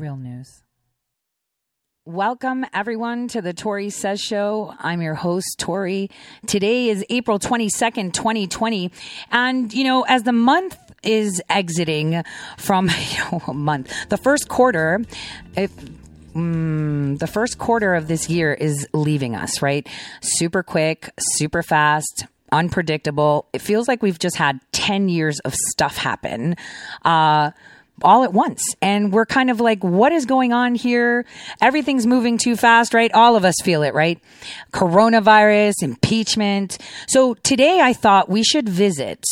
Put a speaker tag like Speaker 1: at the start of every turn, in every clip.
Speaker 1: Real news. Welcome, everyone, to the Tori Says Show. I'm your host, Tori. Today is April 22nd, 2020. And, you know, as the month is exiting from you know, a month, the first quarter, if mm, the first quarter of this year is leaving us, right? Super quick, super fast, unpredictable. It feels like we've just had 10 years of stuff happen. Uh, all at once. And we're kind of like, what is going on here? Everything's moving too fast, right? All of us feel it, right? Coronavirus, impeachment. So today I thought we should visit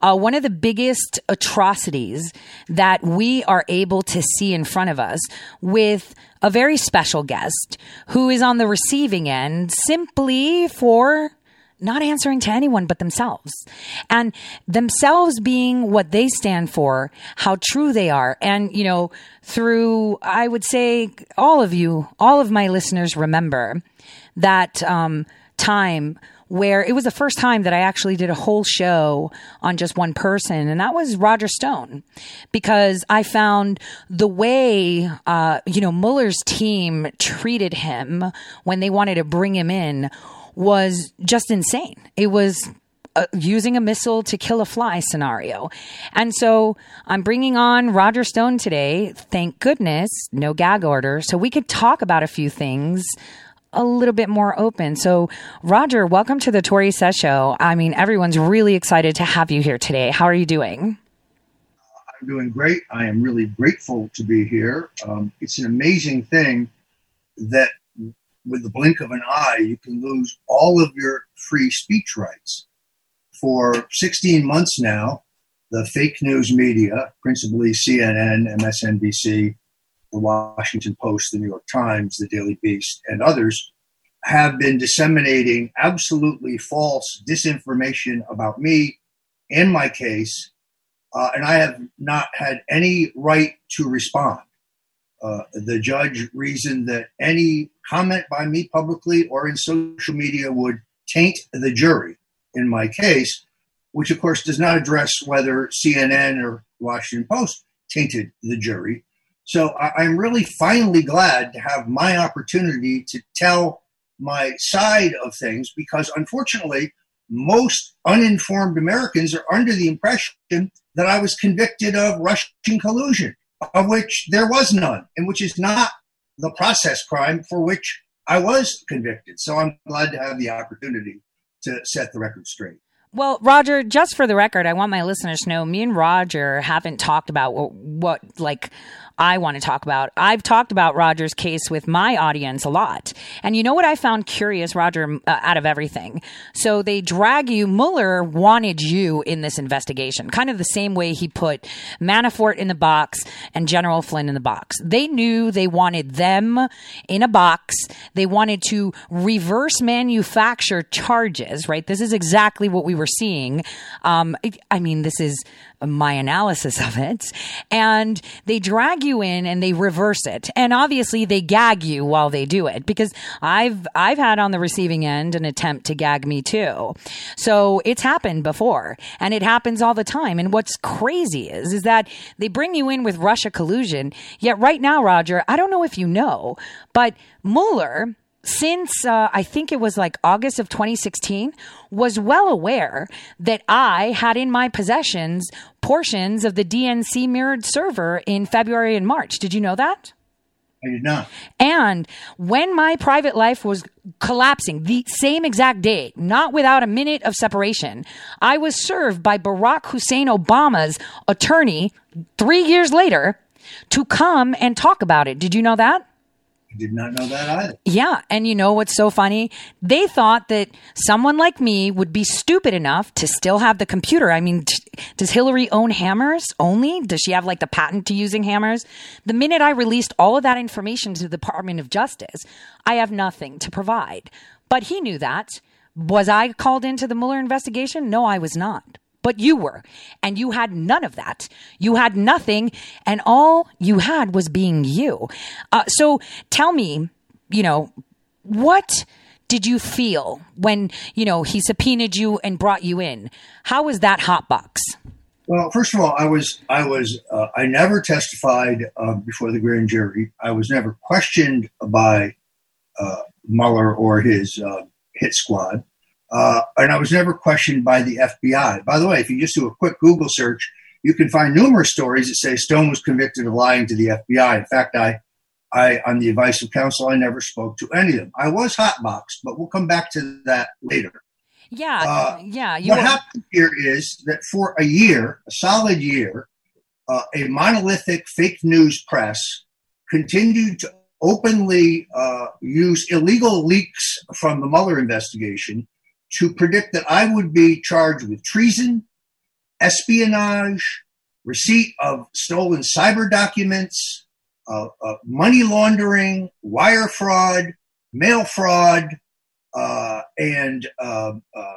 Speaker 1: uh, one of the biggest atrocities that we are able to see in front of us with a very special guest who is on the receiving end simply for not answering to anyone but themselves and themselves being what they stand for, how true they are. And, you know, through, I would say all of you, all of my listeners remember that, um, time where it was the first time that I actually did a whole show on just one person, and that was Roger Stone, because I found the way, uh, you know, Mueller's team treated him when they wanted to bring him in was just insane. It was uh, using a missile to kill a fly scenario. And so I'm bringing on Roger Stone today. Thank goodness, no gag order. So we could talk about a few things a little bit more open. So, Roger, welcome to the Tori Says Show. I mean, everyone's really excited to have you here today. How are you doing?
Speaker 2: I'm doing great. I am really grateful to be here. Um, it's an amazing thing that with the blink of an eye, you can lose all of your free speech rights. For 16 months now, the fake news media, principally CNN, MSNBC, the Washington Post, the New York Times, the Daily Beast, and others, have been disseminating absolutely false disinformation about me and my case, uh, and I have not had any right to respond. Uh, the judge reasoned that any comment by me publicly or in social media would taint the jury in my case, which of course does not address whether CNN or Washington Post tainted the jury. So I, am really finally glad to have my opportunity to tell my side of things because unfortunately, most uninformed Americans are under the impression that I was convicted of Russian collusion of which there was none, and which is not the process crime for which I was convicted. So I'm glad to have the opportunity to set the record straight.
Speaker 1: Well, Roger, just for the record, I want my listeners to know me and Roger haven't talked about what, what like I want to talk about. I've talked about Roger's case with my audience a lot. And you know what I found curious, Roger, uh, out of everything? So they drag you, Mueller wanted you in this investigation, kind of the same way he put Manafort in the box and General Flynn in the box. They knew they wanted them in a box. They wanted to reverse manufacture charges, right? This is exactly what we were seeing. Um, I mean, this is my analysis of it. And they drag you in and they reverse it. And obviously they gag you while they do it because I've, I've had on the receiving end an attempt to gag me too. So it's happened before and it happens all the time. And what's crazy is, is that they bring you in with Russia collusion. Yet right now, Roger, I don't know if you know, but Mueller since uh, I think it was like August of 2016, was well aware that I had in my possessions portions of the DNC mirrored server in February and March. Did you know that?
Speaker 2: I did not.
Speaker 1: And when my private life was collapsing, the same exact day, not without a minute of separation, I was served by Barack Hussein Obama's attorney three years later to come and talk about it. Did you know that?
Speaker 2: I did not know that either.
Speaker 1: Yeah. And you know what's so funny? They thought that someone like me would be stupid enough to still have the computer. I mean, t- does Hillary own hammers only? Does she have like the patent to using hammers? The minute I released all of that information to the Department of Justice, I have nothing to provide. But he knew that. Was I called into the Mueller investigation? No, I was not but you were. And you had none of that. You had nothing. And all you had was being you. Uh, so tell me, you know, what did you feel when, you know, he subpoenaed you and brought you in? How was that hot box?
Speaker 2: Well, first of all, I was I was uh, I never testified uh, before the grand jury. I was never questioned by uh, Mueller or his uh, hit squad, uh, and I was never questioned by the FBI. By the way, if you just do a quick Google search, you can find numerous stories that say Stone was convicted of lying to the FBI. In fact, I, I on the advice of counsel, I never spoke to any of them. I was hotboxed, but we'll come back to that later.
Speaker 1: Yeah, uh, yeah.
Speaker 2: what were... happened here is that for a year, a solid year, uh, a monolithic fake news press continued to openly uh, use illegal leaks from the Mueller investigation to predict that I would be charged with treason, espionage, receipt of stolen cyber documents, uh, uh, money laundering, wire fraud, mail fraud, uh, and um, uh,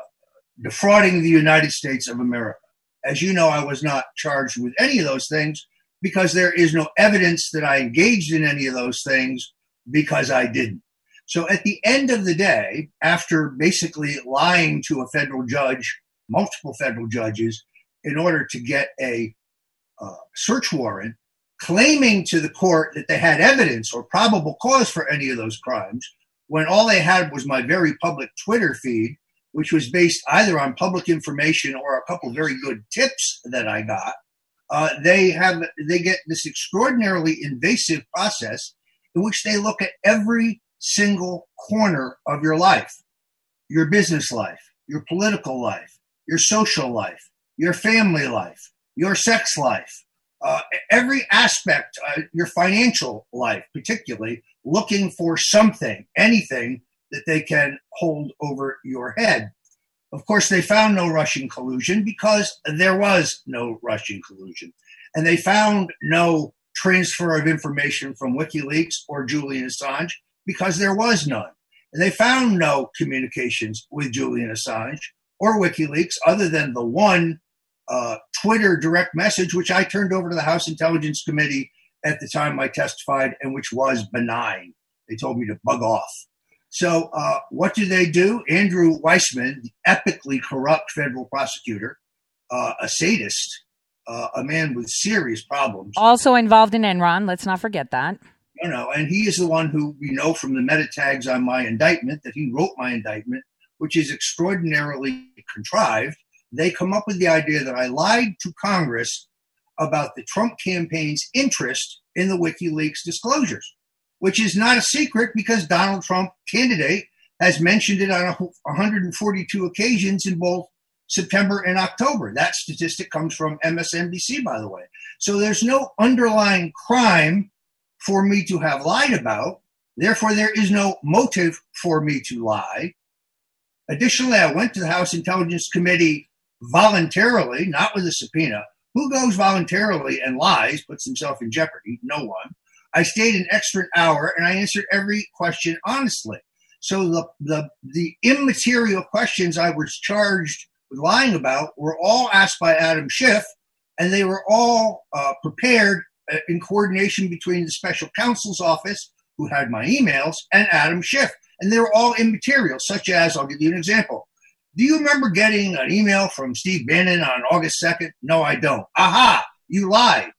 Speaker 2: defrauding the United States of America. As you know, I was not charged with any of those things because there is no evidence that I engaged in any of those things because I didn't. So at the end of the day, after basically lying to a federal judge, multiple federal judges, in order to get a uh, search warrant, claiming to the court that they had evidence or probable cause for any of those crimes, when all they had was my very public Twitter feed, which was based either on public information or a couple very good tips that I got. Uh, they have they get this extraordinarily invasive process in which they look at every single corner of your life your business life, your political life, your social life, your family life, your sex life, uh, every aspect, uh, your financial life, particularly, looking for something, anything that they can hold over your head. Of course, they found no Russian collusion because there was no Russian collusion. And they found no transfer of information from WikiLeaks or Julian Assange because there was none. And they found no communications with Julian Assange or WikiLeaks other than the one uh, Twitter direct message, which I turned over to the House Intelligence Committee at the time I testified and which was benign. They told me to bug off. So, uh, what do they do? Andrew Weissmann, the epically corrupt federal prosecutor, uh, a sadist, uh, a man with serious problems.
Speaker 1: Also involved in Enron. Let's not forget that.
Speaker 2: You know, and he is the one who we know from the meta tags on my indictment that he wrote my indictment, which is extraordinarily contrived. They come up with the idea that I lied to Congress about the Trump campaign's interest in the WikiLeaks disclosures, which is not a secret because Donald Trump, candidate, has mentioned it on 142 occasions in both September and October. That statistic comes from MSNBC, by the way. So there's no underlying crime for me to have lied about. Therefore, there is no motive for me to lie. Additionally, I went to the House Intelligence Committee voluntarily, not with a subpoena. Who goes voluntarily and lies, puts himself in jeopardy? No one. I stayed an extra hour and I answered every question honestly. So the, the, the immaterial questions I was charged with lying about were all asked by Adam Schiff, and they were all uh, prepared in coordination between the special counsel's office, who had my emails, and Adam Schiff. And they were all immaterial, such as I'll give you an example. Do you remember getting an email from Steve Bannon on August 2nd? No, I don't. Aha, you lied.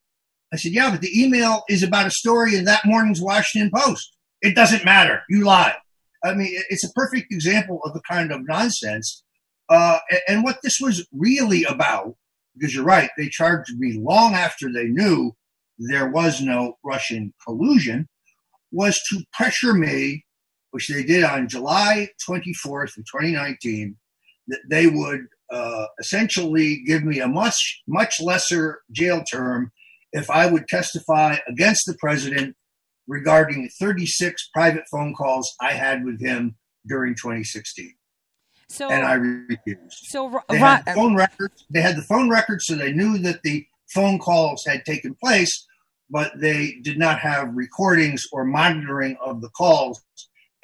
Speaker 2: I said, Yeah, but the email is about a story in that morning's Washington Post. It doesn't matter. You lied. I mean, it's a perfect example of the kind of nonsense uh, and what this was really about, because you're right, they charged me long after they knew there was no Russian collusion, was to pressure me, which they did on July 24th of 2019, that they would uh, essentially give me a much, much lesser jail term if I would testify against the president regarding 36 private phone calls I had with him during 2016. So and I refused.
Speaker 1: So
Speaker 2: they had phone records. They had the phone records, so they knew that the phone calls had taken place, but they did not have recordings or monitoring of the calls.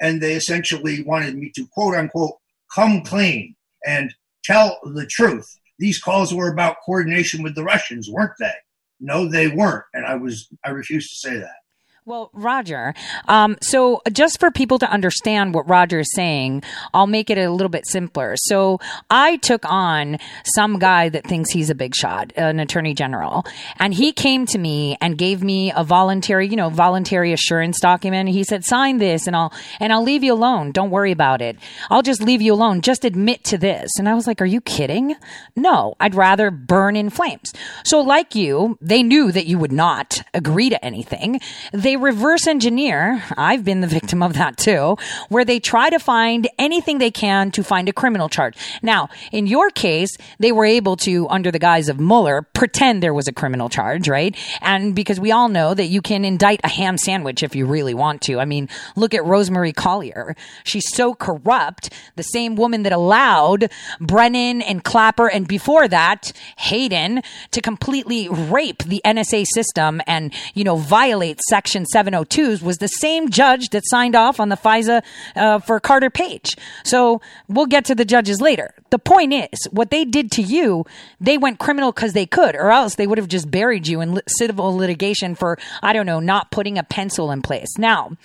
Speaker 2: And they essentially wanted me to quote unquote come clean and tell the truth. These calls were about coordination with the Russians, weren't they? No, they weren't, and I was I refused to say that.
Speaker 1: Well, Roger, um, so just for people to understand what Roger is saying, I'll make it a little bit simpler. So I took on some guy that thinks he's a big shot, an attorney general, and he came to me and gave me a voluntary, you know, voluntary assurance document. He said, sign this and I'll, and I'll leave you alone. Don't worry about it. I'll just leave you alone. Just admit to this. And I was like, are you kidding? No, I'd rather burn in flames. So like you, they knew that you would not agree to anything. They they reverse engineer. I've been the victim of that too, where they try to find anything they can to find a criminal charge. Now, in your case, they were able to, under the guise of Mueller, pretend there was a criminal charge, right? And because we all know that you can indict a ham sandwich if you really want to. I mean, look at Rosemary Collyer. She's so corrupt, the same woman that allowed Brennan and Clapper and before that, Hayden to completely rape the NSA system and, you know, violate section 702s was the same judge that signed off on the FISA uh, for Carter Page. So we'll get to the judges later. The point is, what they did to you, they went criminal because they could, or else they would have just buried you in civil litigation for, I don't know, not putting a pencil in place. Now,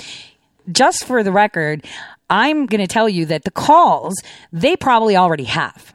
Speaker 1: just for the record, I'm going to tell you that the calls they probably already have.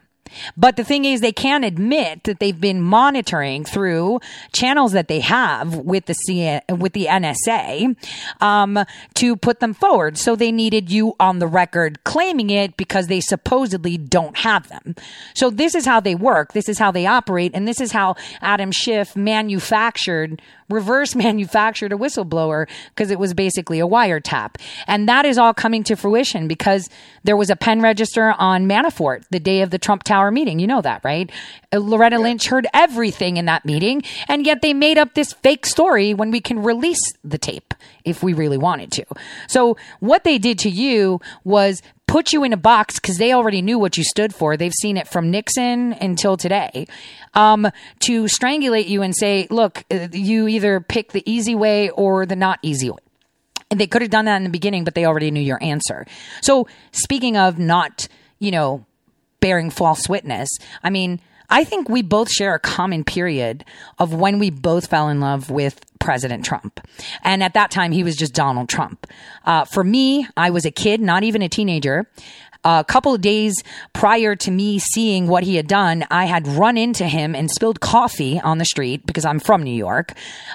Speaker 1: But the thing is, they can't admit that they've been monitoring through channels that they have with the with the NSA um, to put them forward. So they needed you on the record claiming it because they supposedly don't have them. So this is how they work. This is how they operate, and this is how Adam Schiff manufactured reverse manufactured a whistleblower because it was basically a wiretap. And that is all coming to fruition because there was a pen register on Manafort the day of the Trump Tower meeting. You know that, right? Uh, Loretta Lynch heard everything in that meeting, and yet they made up this fake story when we can release the tape if we really wanted to. So what they did to you was put you in a box because they already knew what you stood for. They've seen it from Nixon until today. Um, to strangulate you and say, look, uh, you either pick the easy way or the not easy way. And they could have done that in the beginning, but they already knew your answer. So speaking of not, you know, bearing false witness, I mean, I think we both share a common period of when we both fell in love with President Trump. And at that time, he was just Donald Trump. Uh, for me, I was a kid, not even a teenager a couple of days prior to me seeing what he had done, I had run into him and spilled coffee on the street because I'm from New York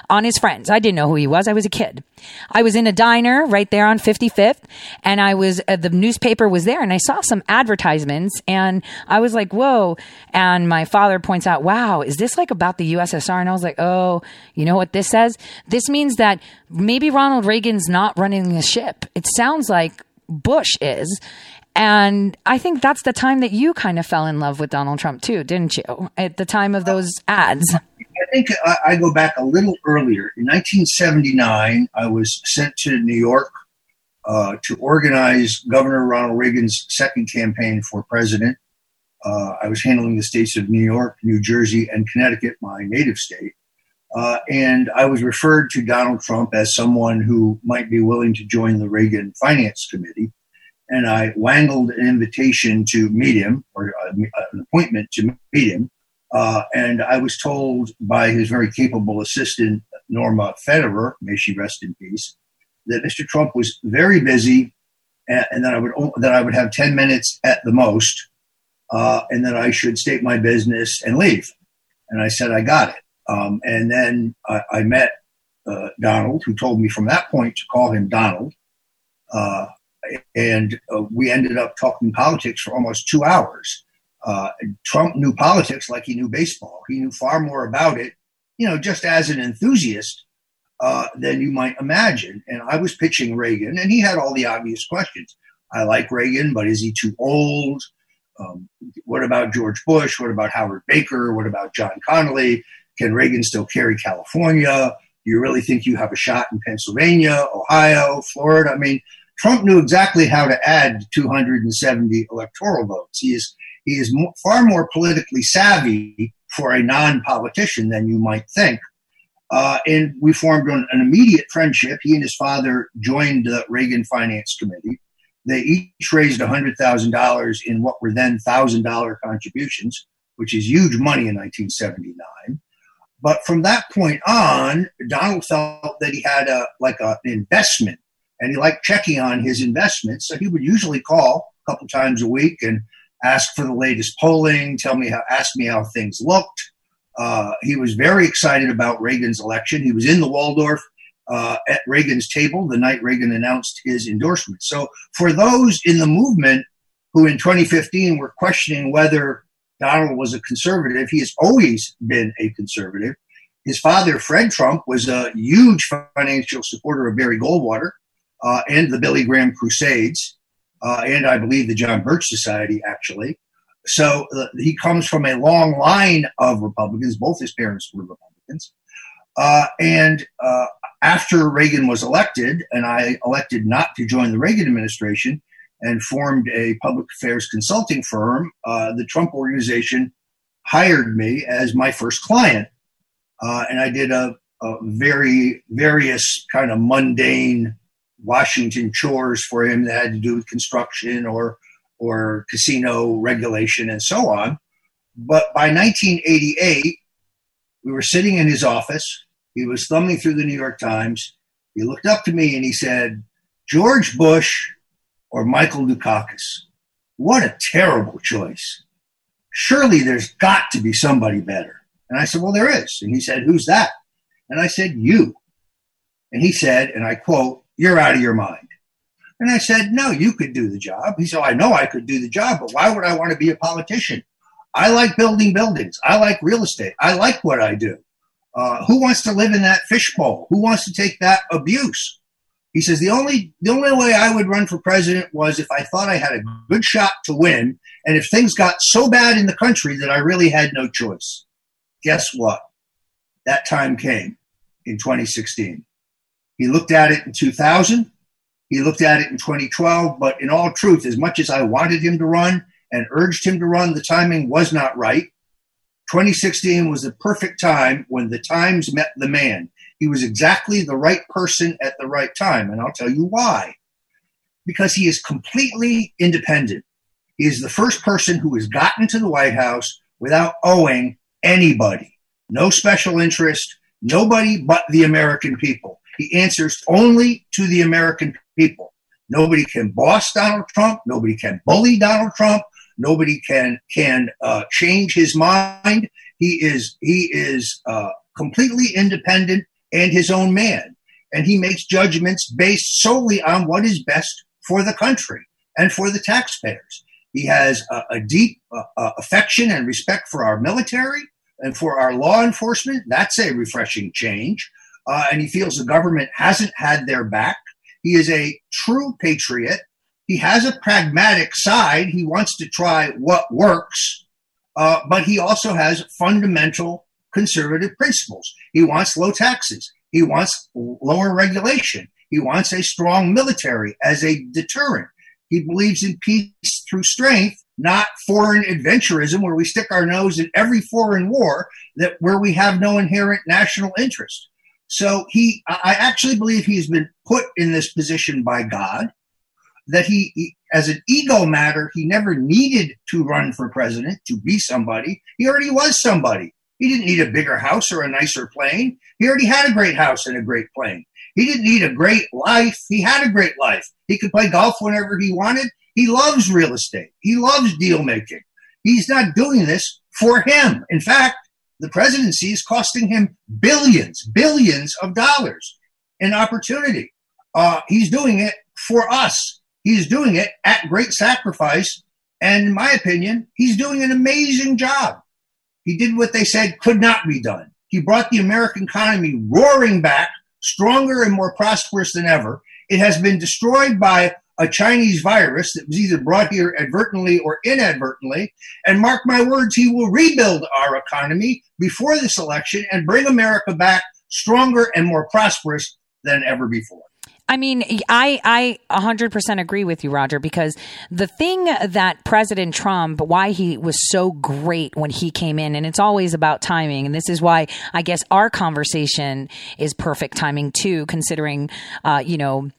Speaker 1: on his friends. I didn't know who he was. I was a kid. I was in a diner right there on 55th and I was, uh, the newspaper was there and I saw some advertisements and I was like, whoa. And my father points out, wow, is this like about the USSR? And I was like, oh, you know what this says? This means that maybe Ronald Reagan's not running the ship. It sounds like Bush is. And I think that's the time that you kind of fell in love with Donald Trump too, didn't you? At the time of those ads.
Speaker 2: I think I go back a little earlier. In 1979, I was sent to New York uh, to organize Governor Ronald Reagan's second campaign for president. Uh, I was handling the states of New York, New Jersey, and Connecticut, my native state. Uh, and I was referred to Donald Trump as someone who might be willing to join the Reagan Finance Committee and I wangled an invitation to meet him or uh, an appointment to meet him. Uh, and I was told by his very capable assistant, Norma Foerderer, may she rest in peace, that Mr. Trump was very busy and, and that I would that I would have 10 minutes at the most uh, and that I should state my business and leave. And I said, I got it. Um, and then I, I met uh, Donald, who told me from that point to call him Donald. And uh, we ended up talking politics for almost two hours. Uh, Trump knew politics like he knew baseball. He knew far more about it, you know, just as an enthusiast uh, than you might imagine. And I was pitching Reagan, and he had all the obvious questions. I like Reagan, but is he too old? Um, what about George Bush? What about Howard Baker? What about John Connally? Can Reagan still carry California? Do you really think you have a shot in Pennsylvania, Ohio, Florida? I mean, Trump knew exactly how to add 270 electoral votes. He is he is far more politically savvy for a non-politician than you might think. Uh, and we formed an, an, immediate friendship. He and his father joined the Reagan Finance Committee. They each raised $100,000 in what were then $1,000 contributions, which is huge money in 1979. But from that point on, Donald felt that he had a like a, an investment, and he liked checking on his investments. So he would usually call a couple times a week and ask for the latest polling, tell me how, ask me how things looked. Uh, he was very excited about Reagan's election. He was in the Waldorf uh, at Reagan's table the night Reagan announced his endorsement. So for those in the movement who in 2015 were questioning whether Donald was a conservative. He has always been a conservative. His father, Fred Trump, was a huge financial supporter of Barry Goldwater uh, and the Billy Graham Crusades, uh, and I believe the John Birch Society, actually. So uh, he comes from a long line of Republicans. Both his parents were Republicans. Uh, and uh, after Reagan was elected, and I elected not to join the Reagan administration, and formed a public affairs consulting firm, uh, the Trump organization hired me as my first client. And I did a, a, very various kind of mundane Washington chores for him that had to do with construction or or casino regulation and so on. But by 1988, we were sitting in his office. He was thumbing through the New York Times. He looked up to me and he said, George Bush or Michael Dukakis. What a terrible choice. Surely there's got to be somebody better. And I said, Well, there is. And he said, Who's that? And I said, You. And he said, and I quote, You're out of your mind. And I said, No, you could do the job. He said, I know I could do the job, but why would I want to be a politician? I like building buildings. I like real estate. I like what I do. Uh, who wants to live in that fishbowl? Who wants to take that abuse? He says the only the only way I would run for president was if I thought I had a good shot to win, and if things got so bad in the country that I really had no choice. Guess what? That time came in 2016. He looked at it in 2000. He looked at it in 2012. But in all truth, as much as I wanted him to run and urged him to run, the timing was not right. 2016 was the perfect time when the times met the man. He was exactly the right person at the right time. And I'll tell you why. Because he is completely independent. He is the first person who has gotten to the White House without owing anybody. No special interest, nobody but the American people. He answers only to the American people. Nobody can boss Donald Trump. Nobody can bully Donald Trump. Nobody can can uh, change his mind. He is he is uh, completely independent and his own man. And he makes judgments based solely on what is best for the country and for the taxpayers. He has a, a deep uh, uh, affection and respect for our military and for our law enforcement. That's a refreshing change. Uh, and he feels the government hasn't had their back. He is a true patriot. He has a pragmatic side. He wants to try what works, uh, but he also has fundamental conservative principles. He wants low taxes. He wants lower regulation. He wants a strong military as a deterrent. He believes in peace through strength, not foreign adventurism where we stick our nose in every foreign war that where we have no inherent national interest. So he, I actually believe he's been put in this position by God that he, as an ego matter, he never needed to run for president to be somebody. He already was somebody. He didn't need a bigger house or a nicer plane. He already had a great house and a great plane. He didn't need a great life. He had a great life. He could play golf whenever he wanted. He loves real estate. He loves deal making. He's not doing this for him. In fact, the presidency is costing him billions, billions of dollars in opportunity. Uh, he's doing it for us. He's doing it at great sacrifice. And in my opinion, he's doing an amazing job. He did what they said could not be done. He brought the American economy roaring back, stronger and more prosperous than ever. It has been destroyed by a Chinese virus that was either brought here advertently or inadvertently. And mark my words, he will rebuild our economy before this election and bring America back stronger and more prosperous than ever before.
Speaker 1: I mean, I I 100% agree with you, Roger, because the thing that President Trump, why he was so great when he came in, and it's always about timing, and this is why I guess our conversation is perfect timing too, considering, uh, you know,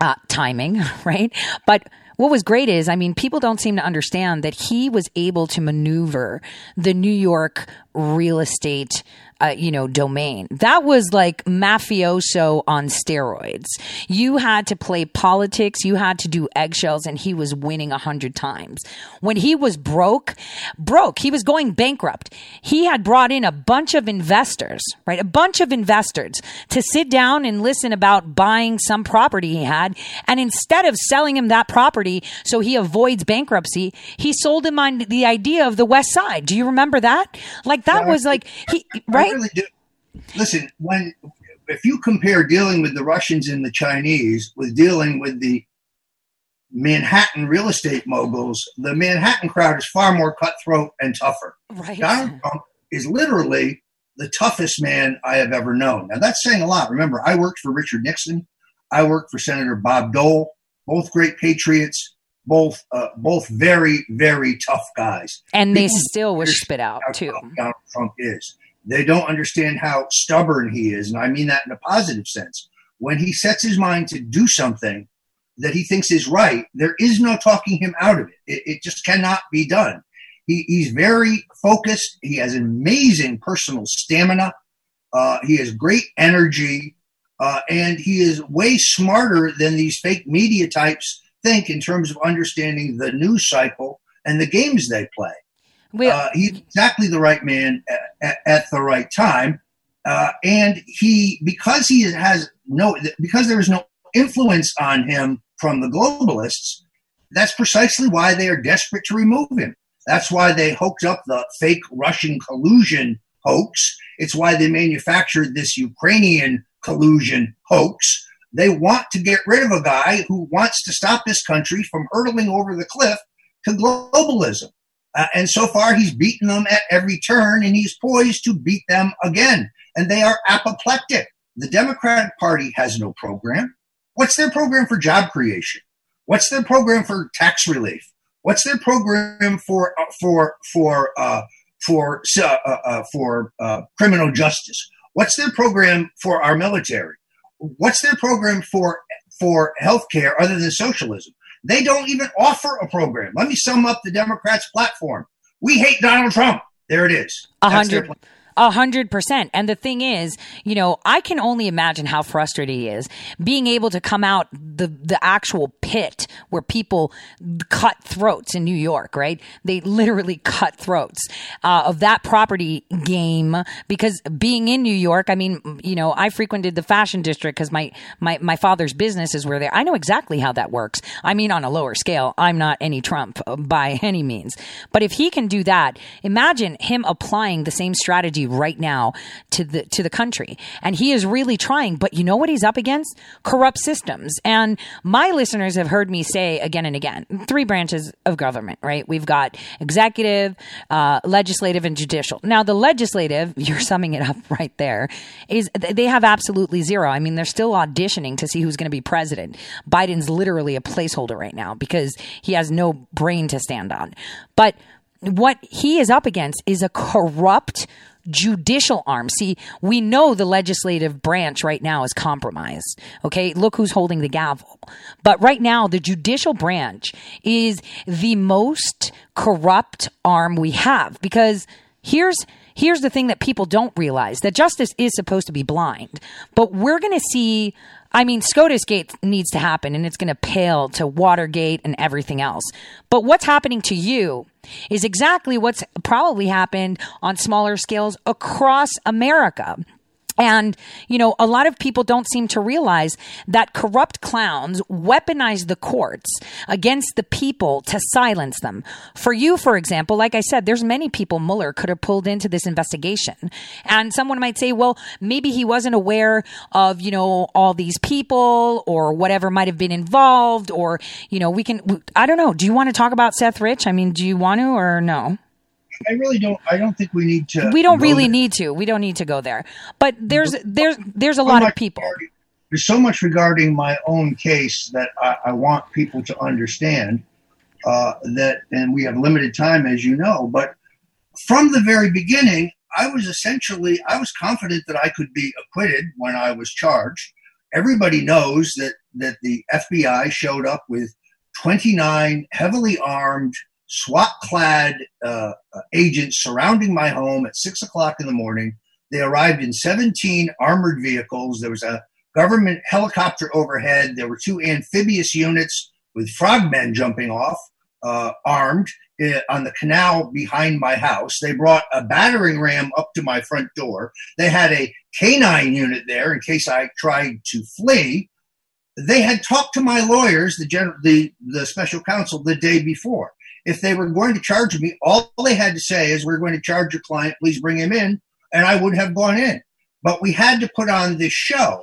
Speaker 1: uh, timing, right? But what was great is, I mean, people don't seem to understand that he was able to maneuver the New York real estate uh, you know, domain. That was like mafioso on steroids. You had to play politics, you had to do eggshells, and he was winning a hundred times. When he was broke, broke, he was going bankrupt. He had brought in a bunch of investors, right? A bunch of investors to sit down and listen about buying some property he had. And instead of selling him that property so he avoids bankruptcy, he sold him on the idea of the West Side. Do you remember that? Like that was like he, right?
Speaker 2: Really. Listen, when if you compare dealing with the Russians and the Chinese with dealing with the Manhattan real estate moguls, the Manhattan crowd is far more cutthroat and tougher.
Speaker 1: Right.
Speaker 2: Donald Trump is literally the toughest man I have ever known. Now that's saying a lot. Remember, I worked for Richard Nixon. I worked for Senator Bob Dole, both great patriots, both uh, both very very tough guys.
Speaker 1: And they still were spit out too.
Speaker 2: Donald Trump is. They don't understand how stubborn he is. And I mean that in a positive sense. When he sets his mind to do something that he thinks is right, there is no talking him out of it. It, it just cannot be done. He, he's very focused. He has amazing personal stamina. Uh, he has great energy. Uh, and he is way smarter than these fake media types think in terms of understanding the news cycle and the games they play. We, uh, he's exactly the right man at, at the right time, uh, and he because he has no because there is no influence on him from the globalists. That's precisely why they are desperate to remove him. That's why they hooked up the fake Russian collusion hoax. It's why they manufactured this Ukrainian collusion hoax. They want to get rid of a guy who wants to stop this country from hurtling over the cliff to globalism. Uh, and so far, he's beaten them at every turn, and he's poised to beat them again. And they are apoplectic. The Democratic Party has no program. What's their program for job creation? What's their program for tax relief? What's their program for uh, for for uh, for uh, uh, uh, for criminal justice? What's their program for our military? What's their program for for healthcare other than socialism? They don't even offer a program. Let me sum up the Democrats' platform. We hate Donald Trump. There it is.
Speaker 1: A hundred. A hundred percent. And the thing is, you know, I can only imagine how frustrated he is being able to come out the, the actual pit where people cut throats in New York, right? They literally cut throats, uh, of that property game because being in New York, I mean, you know, I frequented the fashion district because my, my, my father's were there. I know exactly how that works. I mean, on a lower scale, I'm not any Trump by any means, but if he can do that, imagine him applying the same strategy right now to the to the country. And he is really trying, but you know what he's up against? Corrupt systems. And my listeners have heard me say again and again, three branches of government, right? We've got executive, uh, legislative, and judicial. Now, the legislative, you're summing it up right there, is they have absolutely zero. I mean, they're still auditioning to see who's going to be president. Biden's literally a placeholder right now because he has no brain to stand on. But what he is up against is a corrupt judicial arm. See, we know the legislative branch right now is compromised. Okay. Look who's holding the gavel. But right now, the judicial branch is the most corrupt arm we have because here's, here's the thing that people don't realize that justice is supposed to be blind, but we're going to see I mean, SCOTUS Gate needs to happen and it's going to pale to Watergate and everything else. But what's happening to you is exactly what's probably happened on smaller scales across America. And, you know, a lot of people don't seem to realize that corrupt clowns weaponize the courts against the people to silence them. For you, for example, like I said, there's many people Mueller could have pulled into this investigation. And someone might say, well, maybe he wasn't aware of, you know, all these people or whatever might have been involved or, you know, we can, I don't know. Do you want to talk about Seth Rich? I mean, do you want to or no?
Speaker 2: I really don't. I don't think we need to.
Speaker 1: We don't really there. need to. We don't need to go there. But there's there's there's a lot of people.
Speaker 2: There's so much regarding my own case that I, I want people to understand uh, that, and we have limited time, as you know. But from the very beginning, I was essentially I was confident that I could be acquitted when I was charged. Everybody knows that that the FBI showed up with 29 heavily armed SWAT clad uh, uh, agents surrounding my home at six o'clock in the morning. They arrived in 17 armored vehicles. There was a government helicopter overhead. There were two amphibious units with frogmen jumping off, uh, armed uh, on the canal behind my house. They brought a battering ram up to my front door. They had a canine unit there in case I tried to flee. They had talked to my lawyers, the, gen- the, the special counsel, the day before. If they were going to charge me, all they had to say is, We're going to charge your client, please bring him in. And I would have gone in. But we had to put on this show.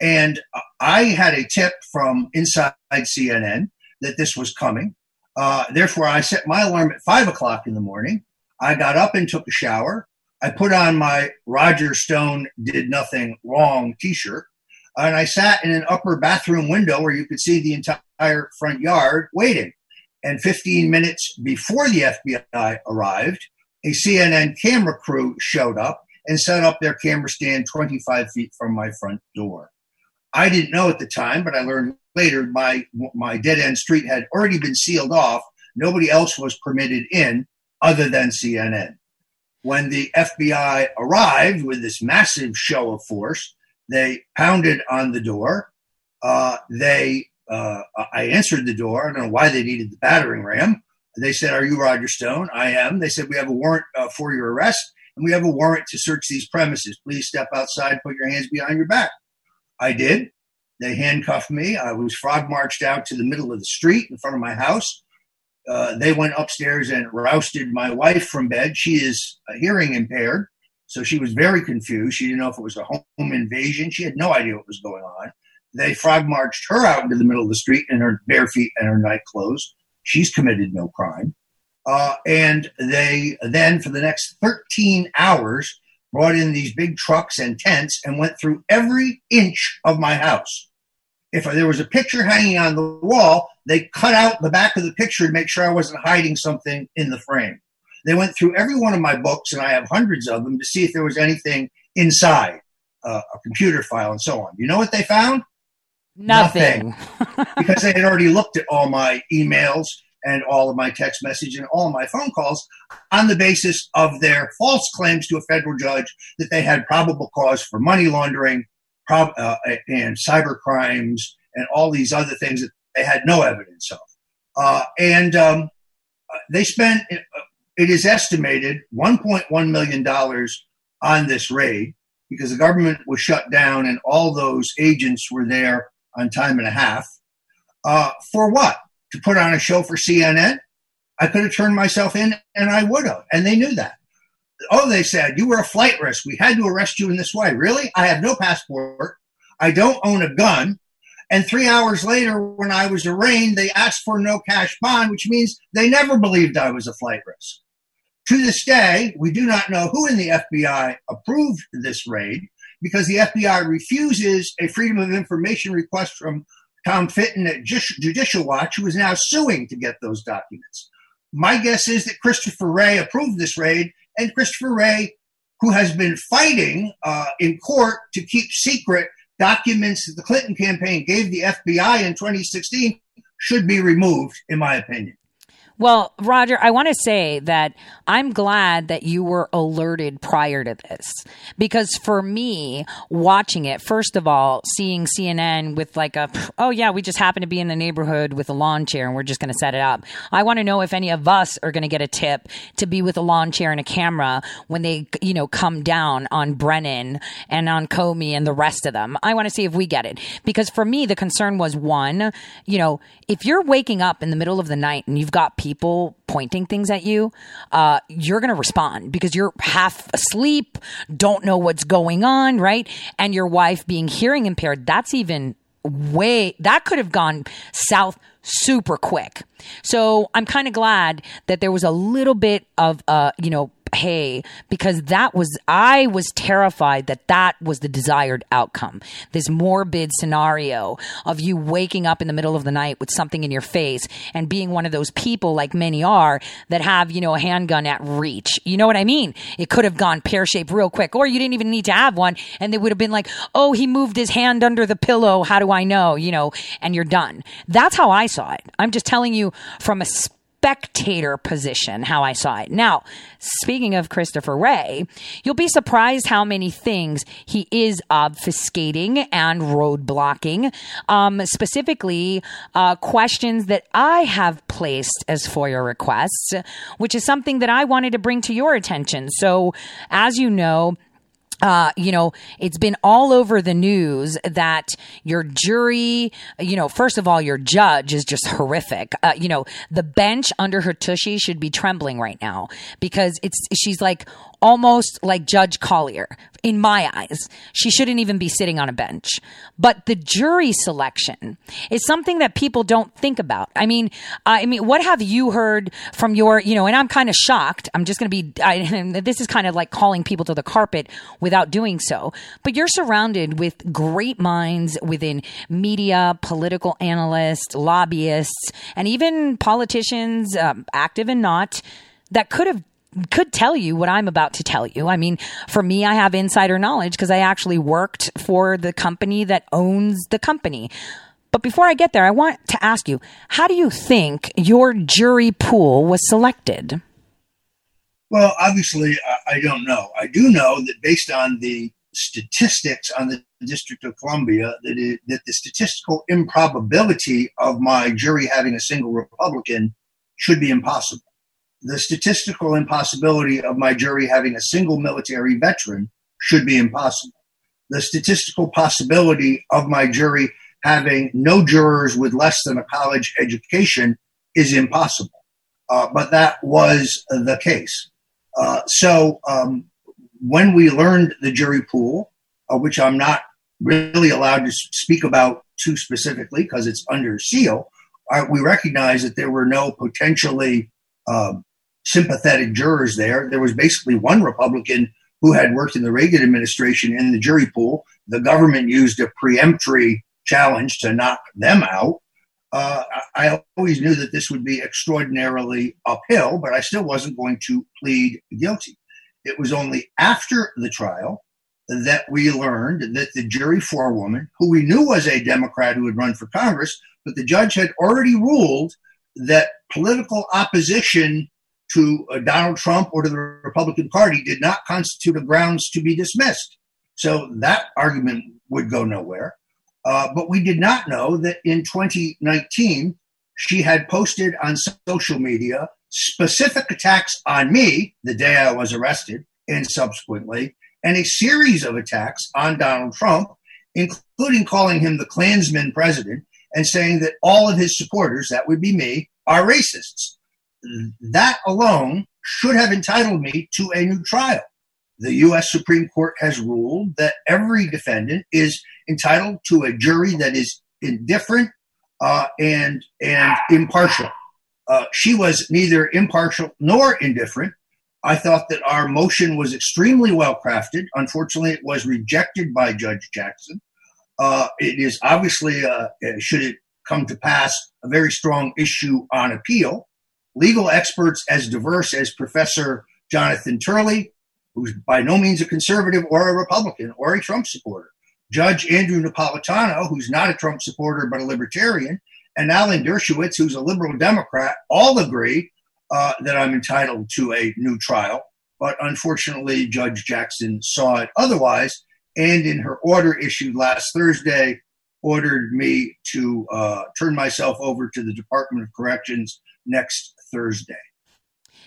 Speaker 2: And I had a tip from inside CNN that this was coming. Uh, therefore, I set my alarm at five o'clock in the morning. I got up and took a shower. I put on my Roger Stone did nothing wrong T-shirt, and I sat in an upper bathroom window where you could see the entire front yard waiting. And 15 minutes before the FBI arrived, a CNN camera crew showed up and set up their camera stand 25 feet from my front door. I didn't know at the time, but I learned later my my dead end street had already been sealed off. Nobody else was permitted in other than CNN. When the FBI arrived with this massive show of force, they pounded on the door. Uh, they uh, I answered the door. I don't know why they needed the battering ram. They said, "Are you Roger Stone?" I am. They said, "We have a warrant uh, for your arrest, and we have a warrant to search these premises. Please step outside. Put your hands behind your back." I did. They handcuffed me. I was frog marched out to the middle of the street in front of my house. Uh, they went upstairs and rousted my wife from bed. She is hearing impaired, so she was very confused. She didn't know if it was a home invasion. She had no idea what was going on. They frog marched her out into the middle of the street in her bare feet and her night clothes. She's committed no crime. Uh, and they then, for the next 13 hours, brought in these big trucks and tents and went through every inch of my house. If there was a picture hanging on the wall, they cut out the back of the picture to make sure I wasn't hiding something in the frame. They went through every one of my books, and I have hundreds of them, to see if there was anything inside uh, a computer file and so on. You know what they found?
Speaker 1: Nothing.
Speaker 2: Nothing. because they had already looked at all my emails and all of my text message and all my phone calls on the basis of their false claims to a federal judge that they had probable cause for money laundering prob- uh, and cyber crimes and all these other things that they had no evidence of. Uh, and um, they spent, uh, it is estimated, $1.1 million on this raid because the government was shut down and all those agents were there on time and a half. Uh, for what? to put on a show for CNN. I could have turned myself in and I would have. And they knew that. Oh, they said, you were a flight risk. We had to arrest you in this way. Really? I have no passport. I don't own a gun. And three hours later, when I was arraigned, they asked for no cash bond, which means they never believed I was a flight risk. To this day, we do not know who in the FBI approved this raid because the FBI refuses a Freedom of Information request from Tom Fitton at Judicial Watch, who is now suing to get those documents. My guess is that Christopher Wray approved this raid, and Christopher Wray, who has been fighting uh, in court to keep secret documents that the Clinton campaign gave the FBI in 2016, should be removed, in my opinion.
Speaker 1: Well, Roger, I want to say that I'm glad that you were alerted prior to this because for me, watching it, first of all, seeing CNN with like a, oh yeah, we just happen to be in the neighborhood with a lawn chair and we're just going to set it up. I want to know if any of us are going to get a tip to be with a lawn chair and a camera when they, you know, come down on Brennan and on Comey and the rest of them. I want to see if we get it because for me, the concern was one, you know, if you're waking up in the middle of the night and you've got people pointing things at you, uh, you're going to respond because you're half asleep, don't know what's going on, right? And your wife being hearing impaired, that's even way, that could have gone south super quick. So I'm kind of glad that there was a little bit of, uh, you know, hey, because that was, I was terrified that that was the desired outcome. This morbid scenario of you waking up in the middle of the night with something in your face and being one of those people like many are that have, you know, a handgun at reach. You know what I mean? It could have gone pear shaped real quick, or you didn't even need to have one. And they would have been like, oh, he moved his hand under the pillow. How do I know? You know, and you're done. That's how I saw it. I'm just telling you from a spectator position, how I saw it. Now, speaking of Christopher Wray, you'll be surprised how many things he is obfuscating and roadblocking. Um, specifically, uh, questions that I have placed as FOIA requests, which is something that I wanted to bring to your attention. So, as you know, uh, you know, it's been all over the news that your jury, you know, first of all, your judge is just horrific. Uh, you know, the bench under her tushy should be trembling right now because it's, she's like almost like Judge Collyer in my eyes. She shouldn't even be sitting on a bench. But the jury selection is something that people don't think about. I mean, I mean, what have you heard from your, you know, and I'm kind of shocked. I'm just going to be, I, this is kind of like calling people to the carpet without doing so. But you're surrounded with great minds within media, political analysts, lobbyists, and even politicians, um, active and not, that could have could tell you what I'm about to tell you. I mean, for me, I have insider knowledge because I actually worked for the company that owns the company. But before I get there, I want to ask you, how do you think your jury pool was selected?
Speaker 2: Well, obviously, I don't know. I do know that based on the statistics on the District of Columbia, that, it, that the statistical improbability of my jury having a single Republican should be impossible the statistical impossibility of my jury having a single military veteran should be impossible. The statistical possibility of my jury having no jurors with less than a college education is impossible. Uh, but that was the case. Uh, so um, when we learned the jury pool, uh, which I'm not really allowed to speak about too specifically because it's under seal, uh, we recognized that there were no potentially um, sympathetic jurors there. There was basically one Republican who had worked in the Reagan administration in the jury pool. The government used a preemptory challenge to knock them out. Uh, I always knew that this would be extraordinarily uphill, but I still wasn't going to plead guilty. It was only after the trial that we learned that the jury forewoman, who we knew was a Democrat who had run for Congress, but the judge had already ruled that political opposition to uh, Donald Trump or to the Republican Party did not constitute a grounds to be dismissed. So that argument would go nowhere. Uh, but we did not know that in 2019, she had posted on social media specific attacks on me the day I was arrested and subsequently, and a series of attacks on Donald Trump, including calling him the Klansman president and saying that all of his supporters, that would be me, are racists that alone should have entitled me to a new trial. The U.S. Supreme Court has ruled that every defendant is entitled to a jury that is indifferent uh, and and impartial. Uh, she was neither impartial nor indifferent. I thought that our motion was extremely well crafted. Unfortunately, it was rejected by Judge Jackson. Uh, it is obviously, uh, should it come to pass, a very strong issue on appeal legal experts as diverse as Professor Jonathan Turley, who's by no means a conservative or a Republican or a Trump supporter, Judge Andrew Napolitano, who's not a Trump supporter but a libertarian, and Alan Dershowitz, who's a liberal Democrat, all agree uh, that I'm entitled to a new trial. But unfortunately, Judge Jackson saw it otherwise, and in her order issued last Thursday, ordered me to uh, turn myself over to the Department of Corrections next Thursday.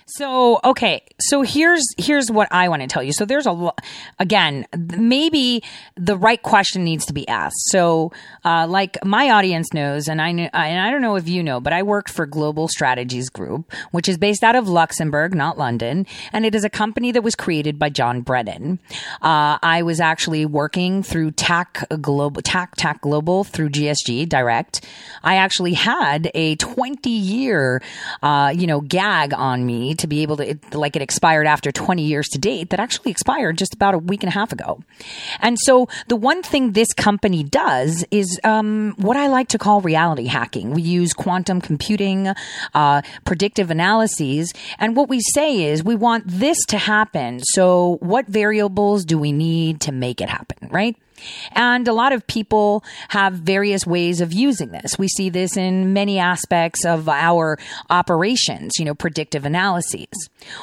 Speaker 1: So, okay. So here's here's what I want to tell you. So there's a lot again, maybe the right question needs to be asked. So, uh, like my audience knows and I and I don't know if you know, but I worked for Global Strategies Group, which is based out of Luxembourg, not London, and it is a company that was created by John Brennan. Uh, I was actually working through TAC Global TAC TAC Global through GSG Direct. I actually had a 20 year uh, you know, gag on me to be able to, it, like it expired after 20 years to date that actually expired just about a week and a half ago. And so the one thing this company does is um, what I like to call reality hacking. We use quantum computing, uh, predictive analyses, and what we say is we want this to happen. So what variables do we need to make it happen, right? And a lot of people have various ways of using this. We see this in many aspects of our operations, you know, predictive analyses.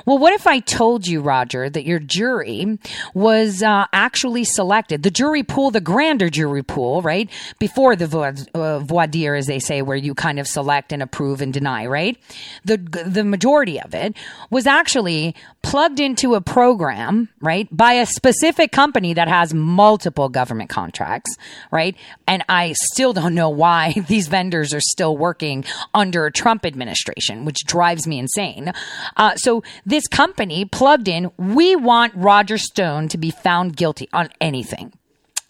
Speaker 1: Well, what if I told you, Roger, that your jury was uh, actually selected, the jury pool, the grander jury pool, right? Before the voir, uh, voir dire, as they say, where you kind of select and approve and deny, right? The, the majority of it was actually plugged into a program, right, by a specific company that has multiple government contracts, right? And I still don't know why these vendors are still working under a Trump administration, which drives me insane. Uh, so this company plugged in, we want Roger Stone to be found guilty on anything.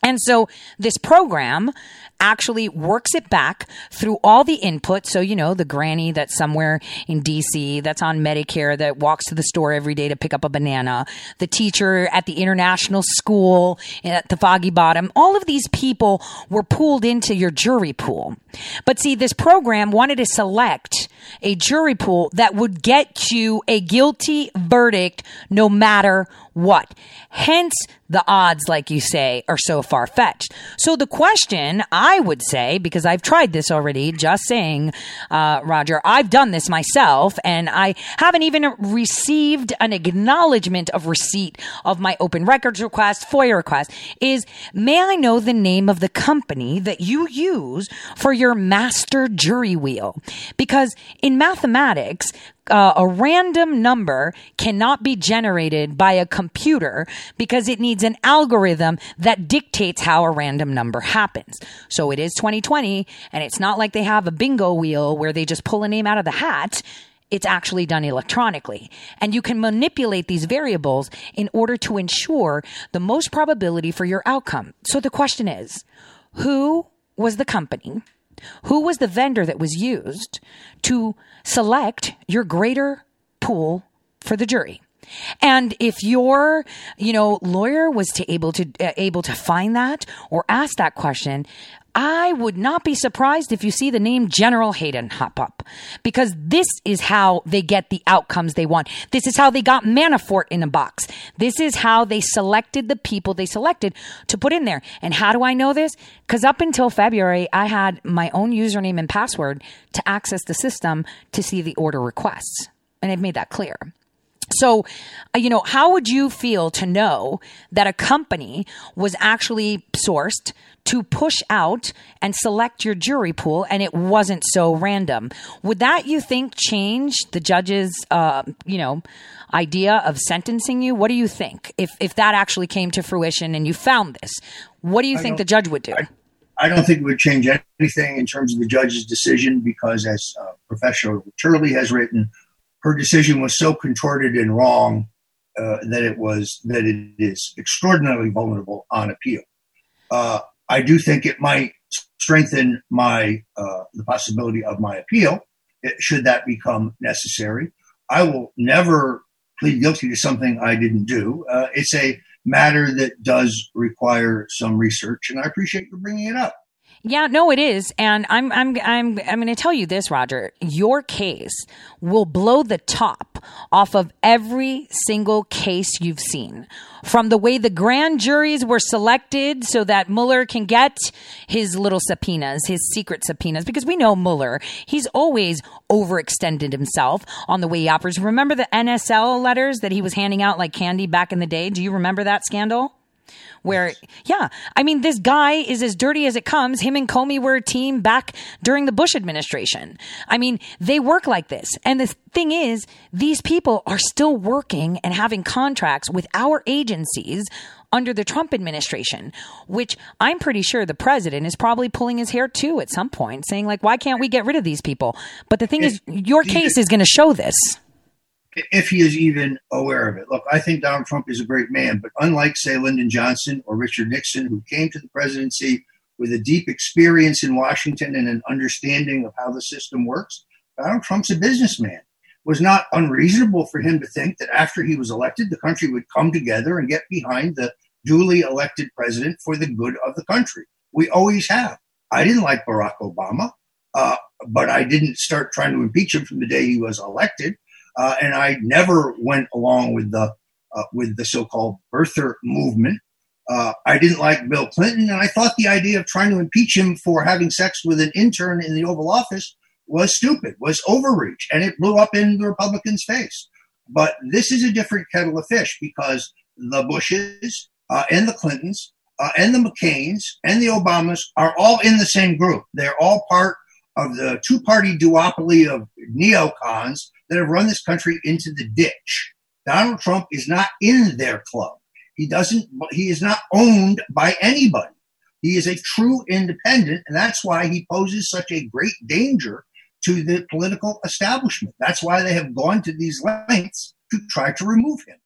Speaker 1: And so this program actually works it back through all the input. So, you know, the granny that's somewhere in DC that's on Medicare that walks to the store every day to pick up a banana, the teacher at the international school at the Foggy Bottom, all of these people were pooled into your jury pool. But see, this program wanted to select a jury pool that would get you a guilty verdict no matter what. Hence, the odds, like you say, are so far fetched. So the question I would say, because I've tried this already, just saying, uh, Roger, I've done this myself and I haven't even received an acknowledgement of receipt of my open records request, FOIA request, is may I know the name of the company that you use for your master jury wheel? Because in mathematics, uh, a random number cannot be generated by a computer because it needs an algorithm that dictates how a random number happens. So it is 2020 and it's not like they have a bingo wheel where they just pull a name out of the hat. It's actually done electronically. And you can manipulate these variables in order to ensure the most probability for your outcome. So the question is, who was the company? Who was the vendor that was used to select your greater pool for the jury? And if your, you know, lawyer was to able to uh, able to find that or ask that question, I would not be surprised if you see the name General Hayden hop up because this is how they get the outcomes they want. This is how they got Manafort in a box. This is how they selected the people they selected to put in there. And how do I know this? Because up until February, I had my own username and password to access the system to see the order requests. And I've made that clear. So, uh, you know, how would you feel to know that a company was actually sourced to push out and select your jury pool and it wasn't so random? Would that, you think, change the judge's, uh, you know, idea of sentencing you? What do you think if, if that actually came to fruition and you found this? What do you I think the judge would do?
Speaker 2: I, I, don't think it would change anything in terms of the judge's decision because, as uh, Professor Turley has written, her decision was so contorted and wrong uh, that it was that it is extraordinarily vulnerable on appeal. Uh, I do think it might strengthen my uh, the possibility of my appeal should that become necessary. I will never plead guilty to something I didn't do. Uh, it's a matter that does require some research, and I appreciate you bringing it up.
Speaker 1: Yeah, no, it is. And I'm, I'm, I'm, I'm going to tell you this, Roger. Your case will blow the top off of every single case you've seen. From the way the grand juries were selected so that Mueller can get his little subpoenas, his secret subpoenas, because we know Mueller, he's always overextended himself on the way he operates. Remember the NSL letters that he was handing out like candy back in the day? Do you remember that scandal? Where, yeah, I mean, this guy is as dirty as it comes. Him and Comey were a team back during the Bush administration. I mean, they work like this. And the thing is, these people are still working and having contracts with our agencies under the Trump administration, which I'm pretty sure the president is probably pulling his hair too at some point, saying, like, why can't we get rid of these people? But the thing is, your case is going to show this
Speaker 2: if he is even aware of it. Look, I think Donald Trump is a great man, but unlike, say, Lyndon Johnson or Richard Nixon, who came to the presidency with a deep experience in Washington and an understanding of how the system works, Donald Trump's a businessman. It was not unreasonable for him to think that after he was elected, the country would come together and get behind the duly elected president for the good of the country. We always have. I didn't like Barack Obama, uh, but I didn't start trying to impeach him from the day he was elected uh, and I never went along with the uh, with the so-called birther movement. Uh, I didn't like Bill Clinton, and I thought the idea of trying to impeach him for having sex with an intern in the Oval Office was stupid, was overreach, and it blew up in the Republicans' face. But this is a different kettle of fish because the Bushes uh, and the Clintons uh, and the McCains and the Obamas are all in the same group. They're all part of the two party duopoly of neocons that have run this country into the ditch. Donald Trump is not in their club. He doesn't, he is not owned by anybody. He is a true independent, and that's why he poses such a great danger to the political establishment. That's why they have gone to these lengths to try to remove him.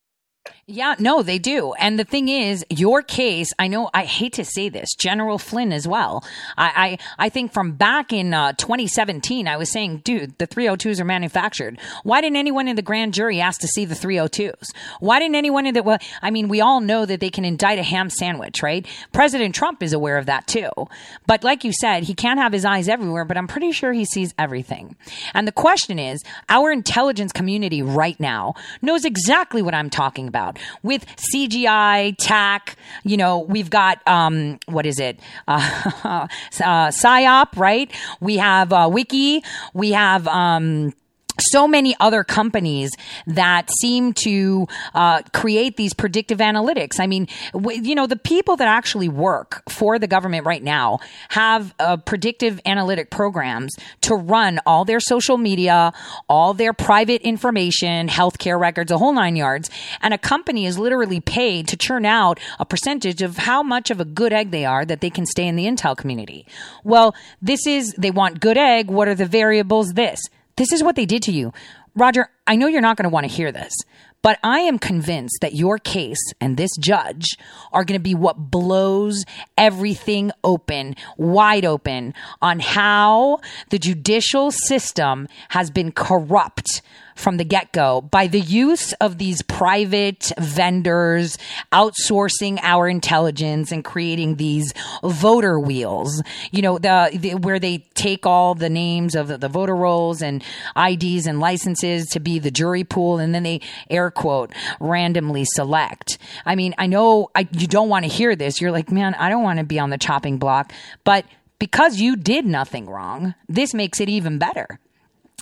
Speaker 1: Yeah, no, they do. And the thing is, your case, I know, I hate to say this, General Flynn as well. I, I, I think from back in uh, 2017, I was saying, dude, the 302s are manufactured. Why didn't anyone in the grand jury ask to see the 302s? Why didn't anyone in the, well, I mean, we all know that they can indict a ham sandwich, right? President Trump is aware of that too. But like you said, he can't have his eyes everywhere, but I'm pretty sure he sees everything. And the question is, our intelligence community right now knows exactly what I'm talking about with CGI, TAC. You know, we've got um, what is it? Uh, uh, PSYOP, right? We have uh, Wiki. We have. Um, so many other companies that seem to uh, create these predictive analytics. I mean, w- you know, the people that actually work for the government right now have uh, predictive analytic programs to run all their social media, all their private information, healthcare records, a whole nine yards. And a company is literally paid to churn out a percentage of how much of a good egg they are that they can stay in the intel community. Well, this is, they want good egg. What are the variables? This. This is what they did to you. Roger, I know you're not going to want to hear this, but I am convinced that your case and this judge are going to be what blows everything open, wide open on how the judicial system has been corrupt from the get go by the use of these private vendors outsourcing our intelligence and creating these voter wheels. You know, the, the where they take all the names of the, the voter rolls and IDs and licenses to be the jury pool, and then they air quote randomly select. I mean, I know I, you don't want to hear this. You're like, man, I don't want to be on the chopping block, but because you did nothing wrong, this makes it even better.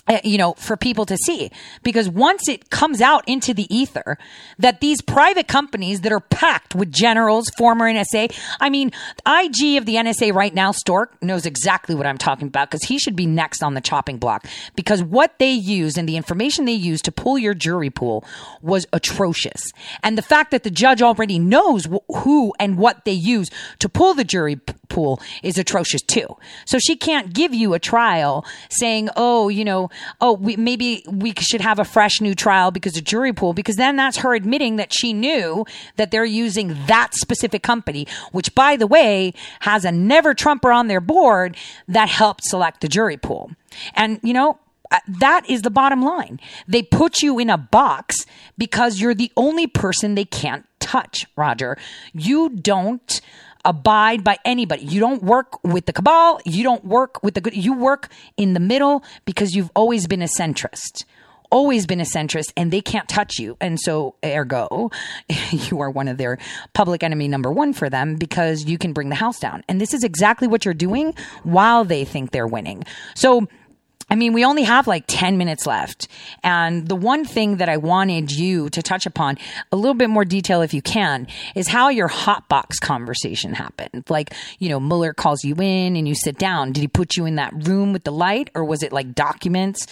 Speaker 1: Uh, you know, for people to see. Because once it comes out into the ether that these private companies that are packed with generals, former NSA, I mean, IG of the NSA right now, Storch, knows exactly what I'm talking about because he should be next on the chopping block. Because what they used and the information they used to pull your jury pool was atrocious. And the fact that the judge already knows wh- who and what they use to pull the jury pool is atrocious too. So she can't give you a trial saying, oh, you know, oh, we, maybe we should have a fresh new trial because of jury pool, because then that's her admitting that she knew that they're using that specific company, which by the way, has a never Trumper on their board that helped select the jury pool. And, you know, uh, that is the bottom line. They put you in a box because you're the only person they can't touch, Roger. You don't abide by anybody. You don't work with the cabal. You don't work with the good. You work in the middle because you've always been a centrist always been a centrist and they can't touch you. And so, ergo, you are one of their public enemy number one for them because you can bring the house down. And this is exactly what you're doing while they think they're winning. So, I mean, we only have like 10 minutes left. And the one thing that I wanted you to touch upon a little bit more detail, if you can, is how your hotbox conversation happened. Like, you know, Mueller calls you in and you sit down. Did he put you in that room with the light or was it like documents?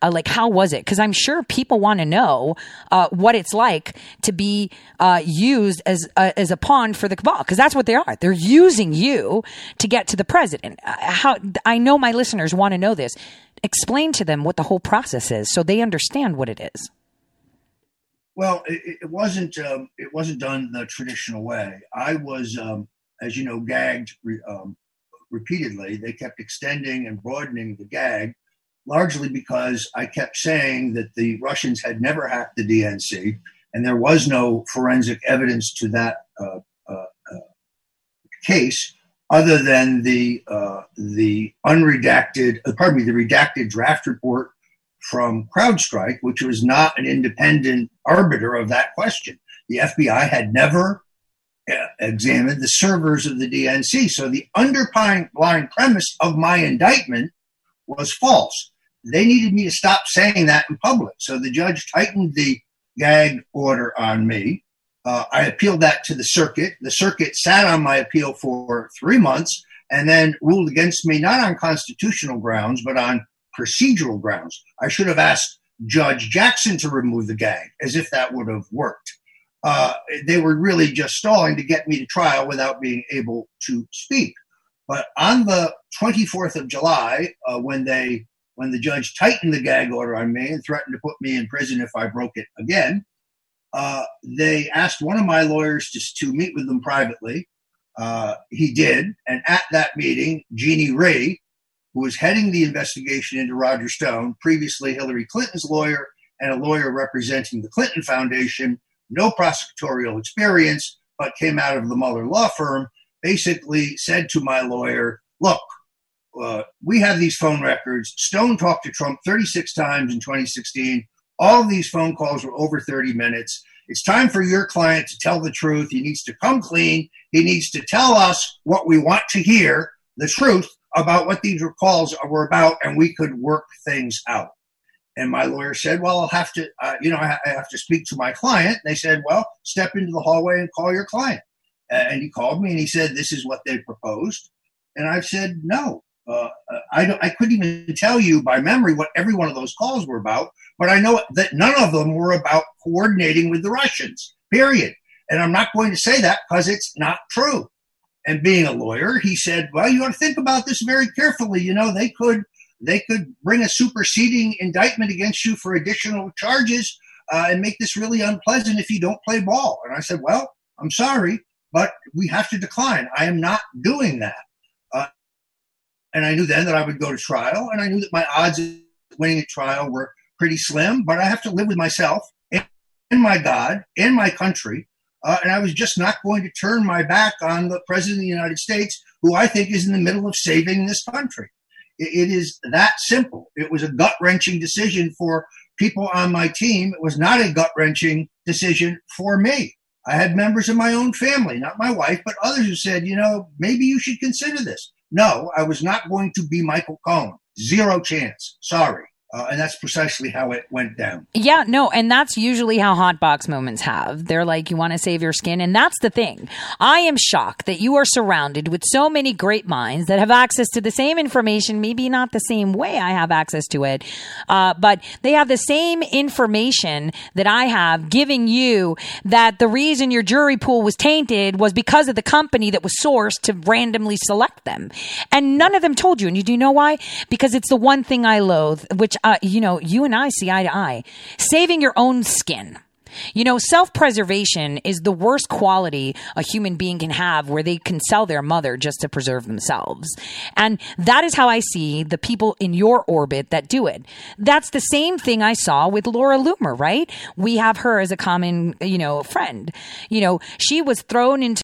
Speaker 1: Uh, like, how was it? Cause I'm sure people want to know, uh, what it's like to be, uh, used as, uh, as a pawn for the cabal. Cause that's what they are. They're using you to get to the president. Uh, how, I know my listeners want to know this explain to them what the whole process is so they understand what it is.
Speaker 2: Well, it, it wasn't um, it wasn't done the traditional way. I was, um, as you know, gagged re, um, repeatedly. They kept extending and broadening the gag, largely because I kept saying that the Russians had never hacked the DNC, and there was no forensic evidence to that uh, uh, uh, case other than the uh, the unredacted, uh, pardon me, the redacted draft report from CrowdStrike, which was not an independent arbiter of that question. The FBI had never uh, examined the servers of the DNC. So the underlying premise of my indictment was false. They needed me to stop saying that in public. So the judge tightened the gag order on me. Uh, I appealed that to the circuit. The circuit sat on my appeal for three months and then ruled against me, not on constitutional grounds, but on procedural grounds. I should have asked Judge Jackson to remove the gag, as if that would have worked. Uh, they were really just stalling to get me to trial without being able to speak. But on the 24th of July, uh, when they when the judge tightened the gag order on me and threatened to put me in prison if I broke it again, uh, they asked one of my lawyers to, to meet with them privately. Uh, he did, and at that meeting, Jeannie Rhee, who was heading the investigation into Roger Stone, previously Hillary Clinton's lawyer and a lawyer representing the Clinton Foundation, no prosecutorial experience, but came out of the Mueller law firm, basically said to my lawyer, Look, uh, we have these phone records. Stone talked to Trump 36 times in 2016. All of these phone calls were over 30 minutes. It's time for your client to tell the truth. He needs to come clean. He needs to tell us what we want to hear, the truth about what these calls were about, and we could work things out. And my lawyer said, "Well, I'll have to, uh, you know, I have to speak to my client." They said, "Well, step into the hallway and call your client." And he called me and he said, "This is what they proposed." And I said, "No, uh, I, I couldn't even tell you by memory what every one of those calls were about, but I know that none of them were about coordinating with the Russians, period. And I'm not going to say that because it's not true. And being a lawyer, he said, well, you ought to think about this very carefully. You know, they could they could bring a superseding indictment against you for additional charges uh, and make this really unpleasant if you don't play ball. And I said, well, I'm sorry, but we have to decline. I am not doing that. And I knew then that I would go to trial, and I knew that my odds of winning a trial were pretty slim, but I have to live with myself and, my God and my country. Uh, and I was just not going to turn my back on the President of the United States, who I think is in the middle of saving this country. it, it is that simple. It was a gut wrenching decision for people on my team. It was not a gut wrenching decision for me. I had members of my own family, not my wife, but others who said, you know, maybe you should consider this. No, I was not going to be Michael Cohen. Zero chance. Sorry. Uh, and that's precisely how it went down.
Speaker 1: Yeah, no, and that's usually how hot box moments have. They're like, you want to save your skin. And that's the thing. I am shocked that you are surrounded with so many great minds that have access to the same information, maybe not the same way I have access to it, uh, but they have the same information that I have, giving you that the reason your jury pool was tainted was because of the company that was sourced to randomly select them. And none of them told you. And you do know why? Because it's the one thing I loathe, which uh, you know, you and I see eye to eye. Saving your own skin. You know, self preservation is the worst quality a human being can have where they can sell their mother just to preserve themselves. And that is how I see the people in your orbit that do it. That's the same thing I saw with Laura Loomer, right? We have her as a common, you know, friend. You know, she was thrown into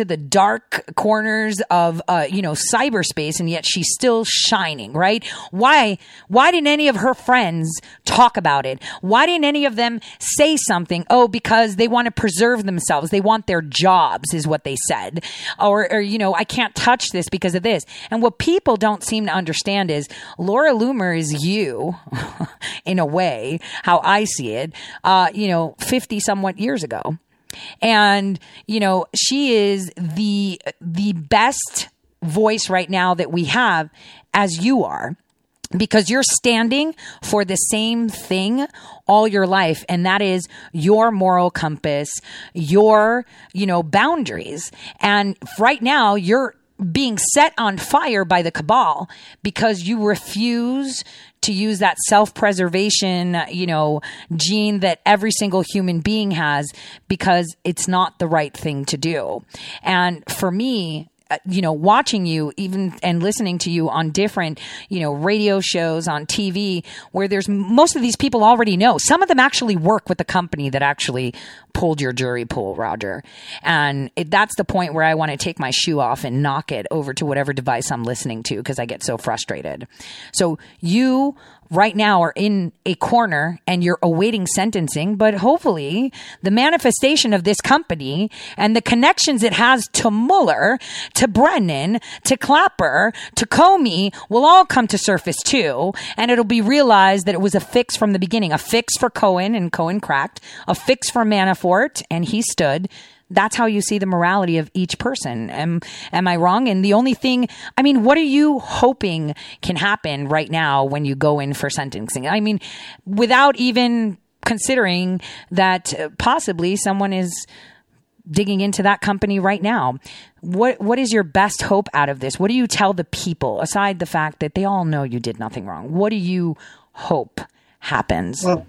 Speaker 1: to the dark corners of uh, you know cyberspace and yet she's still shining right? Why why didn't any of her friends talk about it? Why didn't any of them say something? Oh because they want to preserve themselves. They want their jobs is what they said. Or, or you know i can't touch this because of this. And what people don't seem to understand is laura loomer is you in a way how i see it uh, you know 50 somewhat years ago and, you know, she is the, the best voice right now that we have as you are because you're standing for the same thing all your life and that is your moral compass your you know boundaries. And right now you're being set on fire by the cabal because you refuse to use that self-preservation, you know, gene that every single human being has because it's not the right thing to do. And for me, Uh, you know, watching you even and listening to you on different, you know, radio shows on TV where there's most of these people already know. Some of them actually work with the company that actually pulled your jury pool, Roger. And it, that's the point where I want to take my shoe off and knock it over to whatever device I'm listening to because I get so frustrated. So you right now are in a corner and you're awaiting sentencing, but hopefully the manifestation of this company and the connections it has to Mueller, to Brennan, to Clapper, to Comey will all come to surface too. And it'll be realized that it was a fix from the beginning, a fix for Cohen and Cohen cracked, a fix for Manafort and he stood that's how you see the morality of each person. Am, am I wrong? And the only thing, I mean, what are you hoping can happen right now when you go in for sentencing? I mean, without even considering that uh, possibly someone is digging into that company right now. What what is your best hope out of this? What do you tell the people aside the fact that they all know you did nothing wrong? What do you hope happens?
Speaker 2: Well,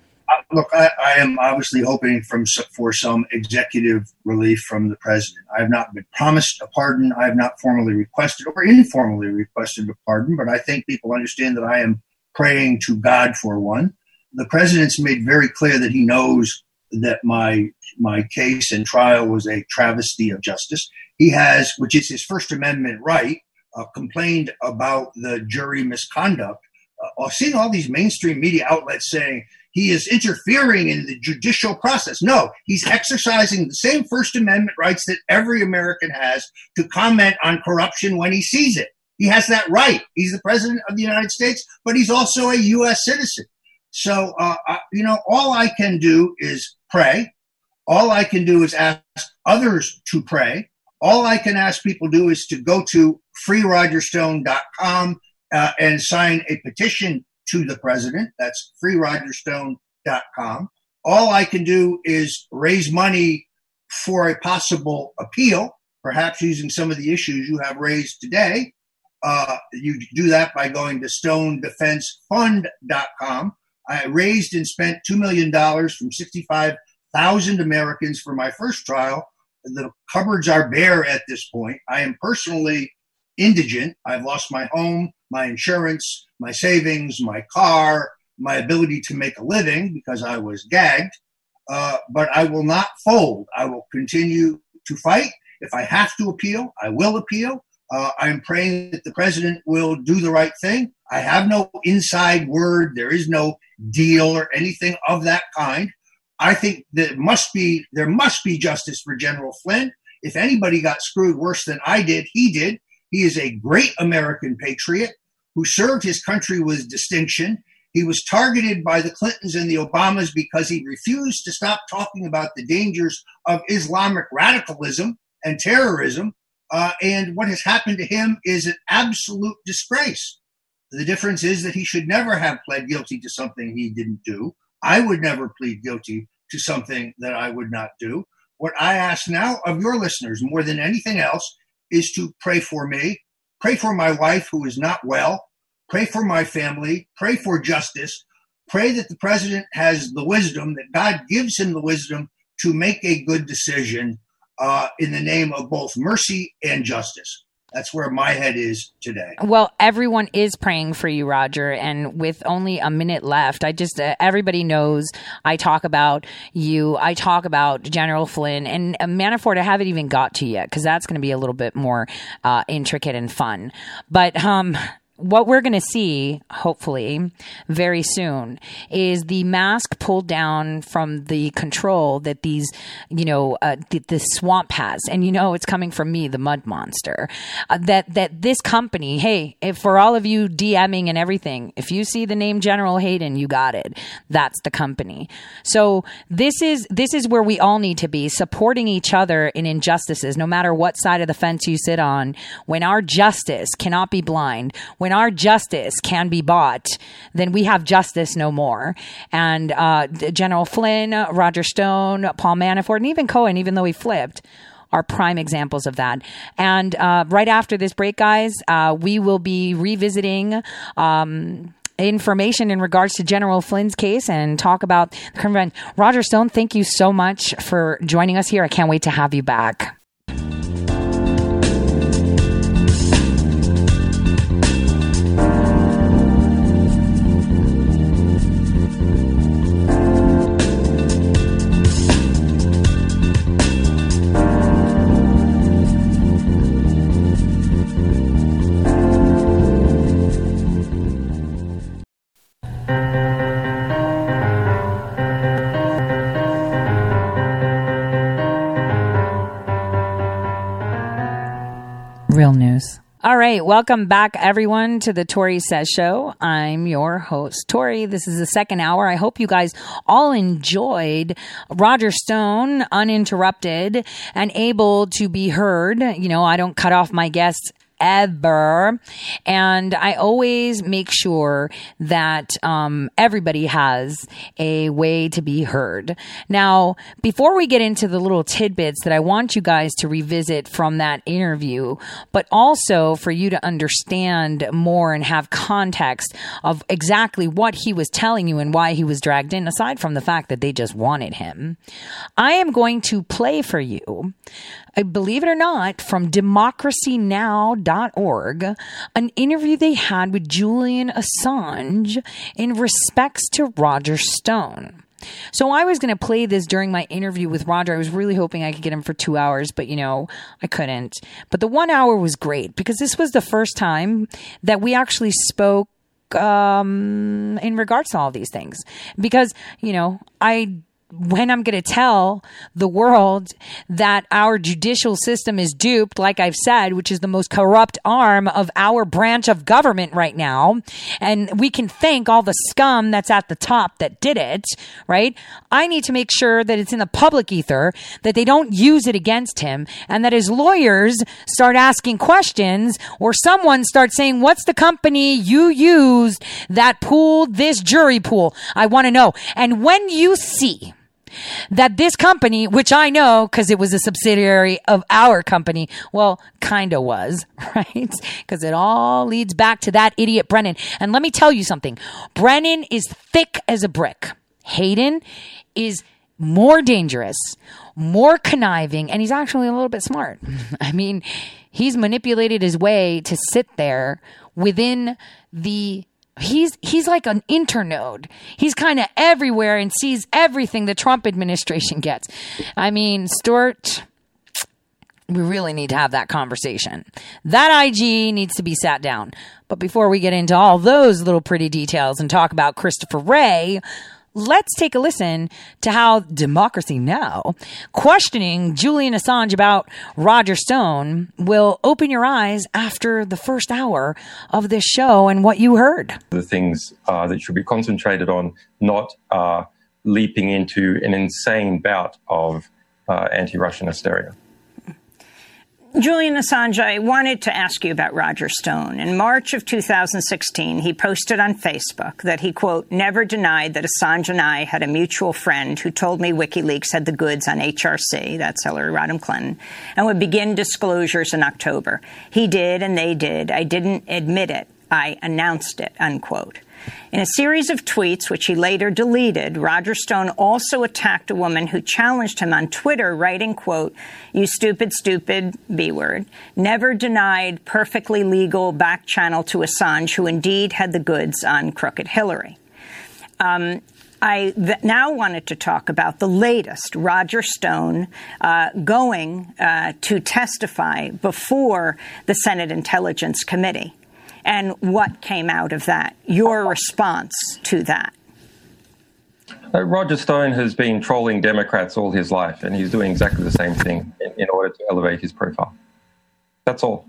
Speaker 2: look, I, I, am obviously hoping from for some executive relief from the president. I have not been promised a pardon. I have not formally requested or informally requested a pardon, but I think people understand that I am praying to God for one. The president's made very clear that he knows that my my case and trial was a travesty of justice. He has, which is his First Amendment right, uh, complained about the jury misconduct. Uh, seeing all these mainstream media outlets saying he is interfering in the judicial process. No, he's exercising the same First Amendment rights that every American has to comment on corruption when he sees it. He has that right. He's the president of the United States, but he's also a U.S. citizen. So, uh, you know, all I can do is pray. All I can do is ask others to pray. All I can ask people do is to go to freerogerstone.com uh, and sign a petition to the president. That's freerogerstone.com. All I can do is raise money for a possible appeal, perhaps using some of the issues you have raised today. Uh, you do that by going to stonedefensefund.com. I raised and spent $2 million from 65,000 Americans for my first trial. The cupboards are bare at this point. I am personally indigent. I've lost my home, my insurance, my savings, my car, my ability to make a living because I was gagged. Uh, but I will not fold. I will continue to fight. If I have to appeal, I will appeal. Uh, I'm praying that the president will do the right thing. I have no inside word. There is no deal or anything of that kind. I think that must be there must be justice for General Flynn. If anybody got screwed worse than I did, he did. He is a great American patriot who served his country with distinction. He was targeted by the Clintons and the Obamas because he refused to stop talking about the dangers of Islamic radicalism and terrorism. Uh, and what has happened to him is an absolute disgrace. The difference is that he should never have pled guilty to something he didn't do. I would never plead guilty to something that I would not do. What I ask now of your listeners more than anything else is to pray for me, pray for my wife who is not well, pray for my family, pray for justice, pray that the president has the wisdom, that God gives him the wisdom to make a good decision uh, in the name of both mercy and justice that's where my head is today.
Speaker 1: Well, everyone is praying for you, Roger. And with only a minute left, I just, uh, everybody knows I talk about you. I talk about General Flynn and uh, Manafort. I haven't even got to yet because that's going to be a little bit more uh, intricate and fun. But, um, what we're going to see, hopefully, very soon is the mask pulled down from the control that these, you know, uh, th- the swamp has. And you know, it's coming from me, the mud monster. Uh, that, that this company, hey, for all of you DMing and everything, if you see the name General Hayden, you got it. That's the company. So this is, this is where we all need to be supporting each other in injustices, no matter what side of the fence you sit on. When our justice cannot be blind, when when our justice can be bought, then we have justice no more. And uh, General Flynn, Roger Stone, Paul Manafort, and even Cohen, even though he flipped, are prime examples of that. And uh, right after this break, guys, uh, we will be revisiting. Um, information in regards to General Flynn's case and talk about the. Roger Stone, thank you so much for joining us here. I can't wait to have you back. Right. Welcome back, everyone, to the Tori Says Show. I'm your host, Tori. This is the second hour. I hope you guys all enjoyed Roger Stone uninterrupted and able to be heard. You know, I don't cut off my guests ever. And I always make sure that um, everybody has a way to be heard. Now, before we get into the little tidbits that I want you guys to revisit from that interview, but also for you to understand more and have context of exactly what he was telling you and why he was dragged in, aside from the fact that they just wanted him, I am going to play for you believe it or not, from democracynow.org, an interview they had with Julian Assange in respects to Roger Stone. So I was going to play this during my interview with Roger. I was really hoping I could get him for two hours, but you know, I couldn't. But the one hour was great because this was the first time that we actually spoke um, in regards to all these things. Because, you know, I when I'm going to tell the world that our judicial system is duped, like I've said, which is the most corrupt arm of our branch of government right now. And we can thank all the scum that's at the top that did it, right? I need to make sure that it's in the public ether, that they don't use it against him, and that his lawyers start asking questions or someone starts saying, what's the company you used that pooled this jury pool? I want to know. And when you see, that this company, which I know because it was a subsidiary of our company, well, kind of was, right? Because it all leads back to that idiot Brennan. And let me tell you something Brennan is thick as a brick. Hayden is more dangerous, more conniving, and he's actually a little bit smart. I mean, he's manipulated his way to sit there within the he's he's like an internode. He's kind of everywhere and sees everything the Trump administration gets. I mean, Stuart we really need to have that conversation. That IG needs to be sat down. But before we get into all those little pretty details and talk about Christopher Wray, let's take a listen to how Democracy Now! questioning Julian Assange about Roger Stone will open your eyes after the first hour of this show and what you heard.
Speaker 3: The things uh, that should be concentrated on, not uh, leaping into an insane bout of uh, anti Russian hysteria.
Speaker 4: Julian Assange, I wanted to ask you about Roger Stone. In March of 2016, he posted on Facebook that he, quote, never denied that Assange and I had a mutual friend who told me WikiLeaks had the goods on HRC, that's Hillary Rodham Clinton, and would begin disclosures in October. He did, and they did. I didn't admit it. I announced it, unquote. In a series of tweets, which he later deleted, Roger Stone also attacked a woman who challenged him on Twitter, writing, quote, you stupid, stupid B word, never denied perfectly legal back channel to Assange, who indeed had the goods on crooked Hillary. Um, I th- now wanted to talk about the latest Roger Stone uh, going uh, to testify before the Senate Intelligence Committee and what came out of that, your response to that.
Speaker 3: Uh, Roger Stone has been trolling Democrats all his life, and he's doing exactly the same thing in, in order to elevate his profile. That's all.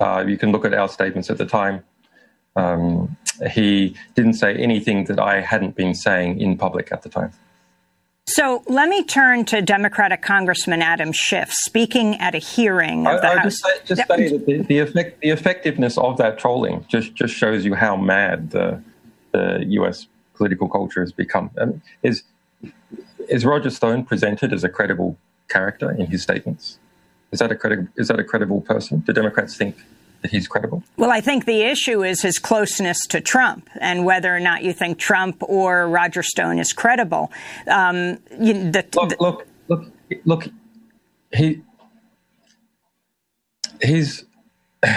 Speaker 3: Uh, you can look at our statements at the time. Um, he didn't say anything that I hadn't been saying in public at the time.
Speaker 4: So let me turn to Democratic Congressman Adam Schiff speaking at a hearing of the I,
Speaker 3: I House. Just just say that the, the, effect, the, effectiveness of that trolling just, just shows you how mad the, the U.S. political culture has become. Um, is, is Roger Stone presented as a credible character in his statements? Is that a credible, is that a credible person? Do Democrats think that he's credible?
Speaker 4: Well, I think the issue is his closeness to Trump and whether or not you think Trump or Roger Stone is credible. Um,
Speaker 3: you, the, look, the, look, look, look, he, he's.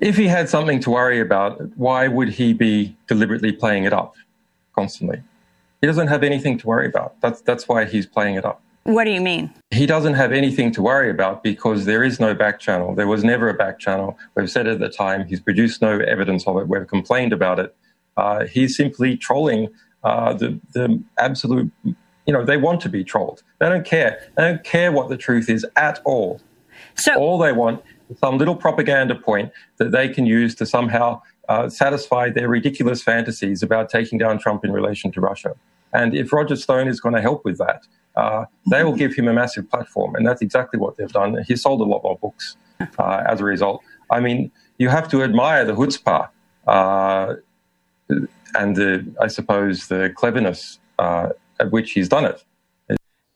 Speaker 3: if he had something to worry about, why would he be deliberately playing it up constantly? He doesn't have anything to worry about. That's that's why he's playing it up.
Speaker 4: What do you mean?
Speaker 3: He doesn't have anything to worry about because there is no back channel. There was never a back channel. We've said at the time he's produced no evidence of it. We've complained about it. Uh, he's simply trolling uh, the the absolute. You know, they want to be trolled. They don't care. They don't care what the truth is at all. So all they want is some little propaganda point that they can use to somehow uh, satisfy their ridiculous fantasies about taking down Trump in relation to Russia. And if Roger Stone is going to help with that, uh, they will give him a massive platform. And that's exactly what they've done. He sold a lot more books uh, as a result. I mean, you have to admire the chutzpah uh, and the, I suppose, the cleverness uh, at which he's done it.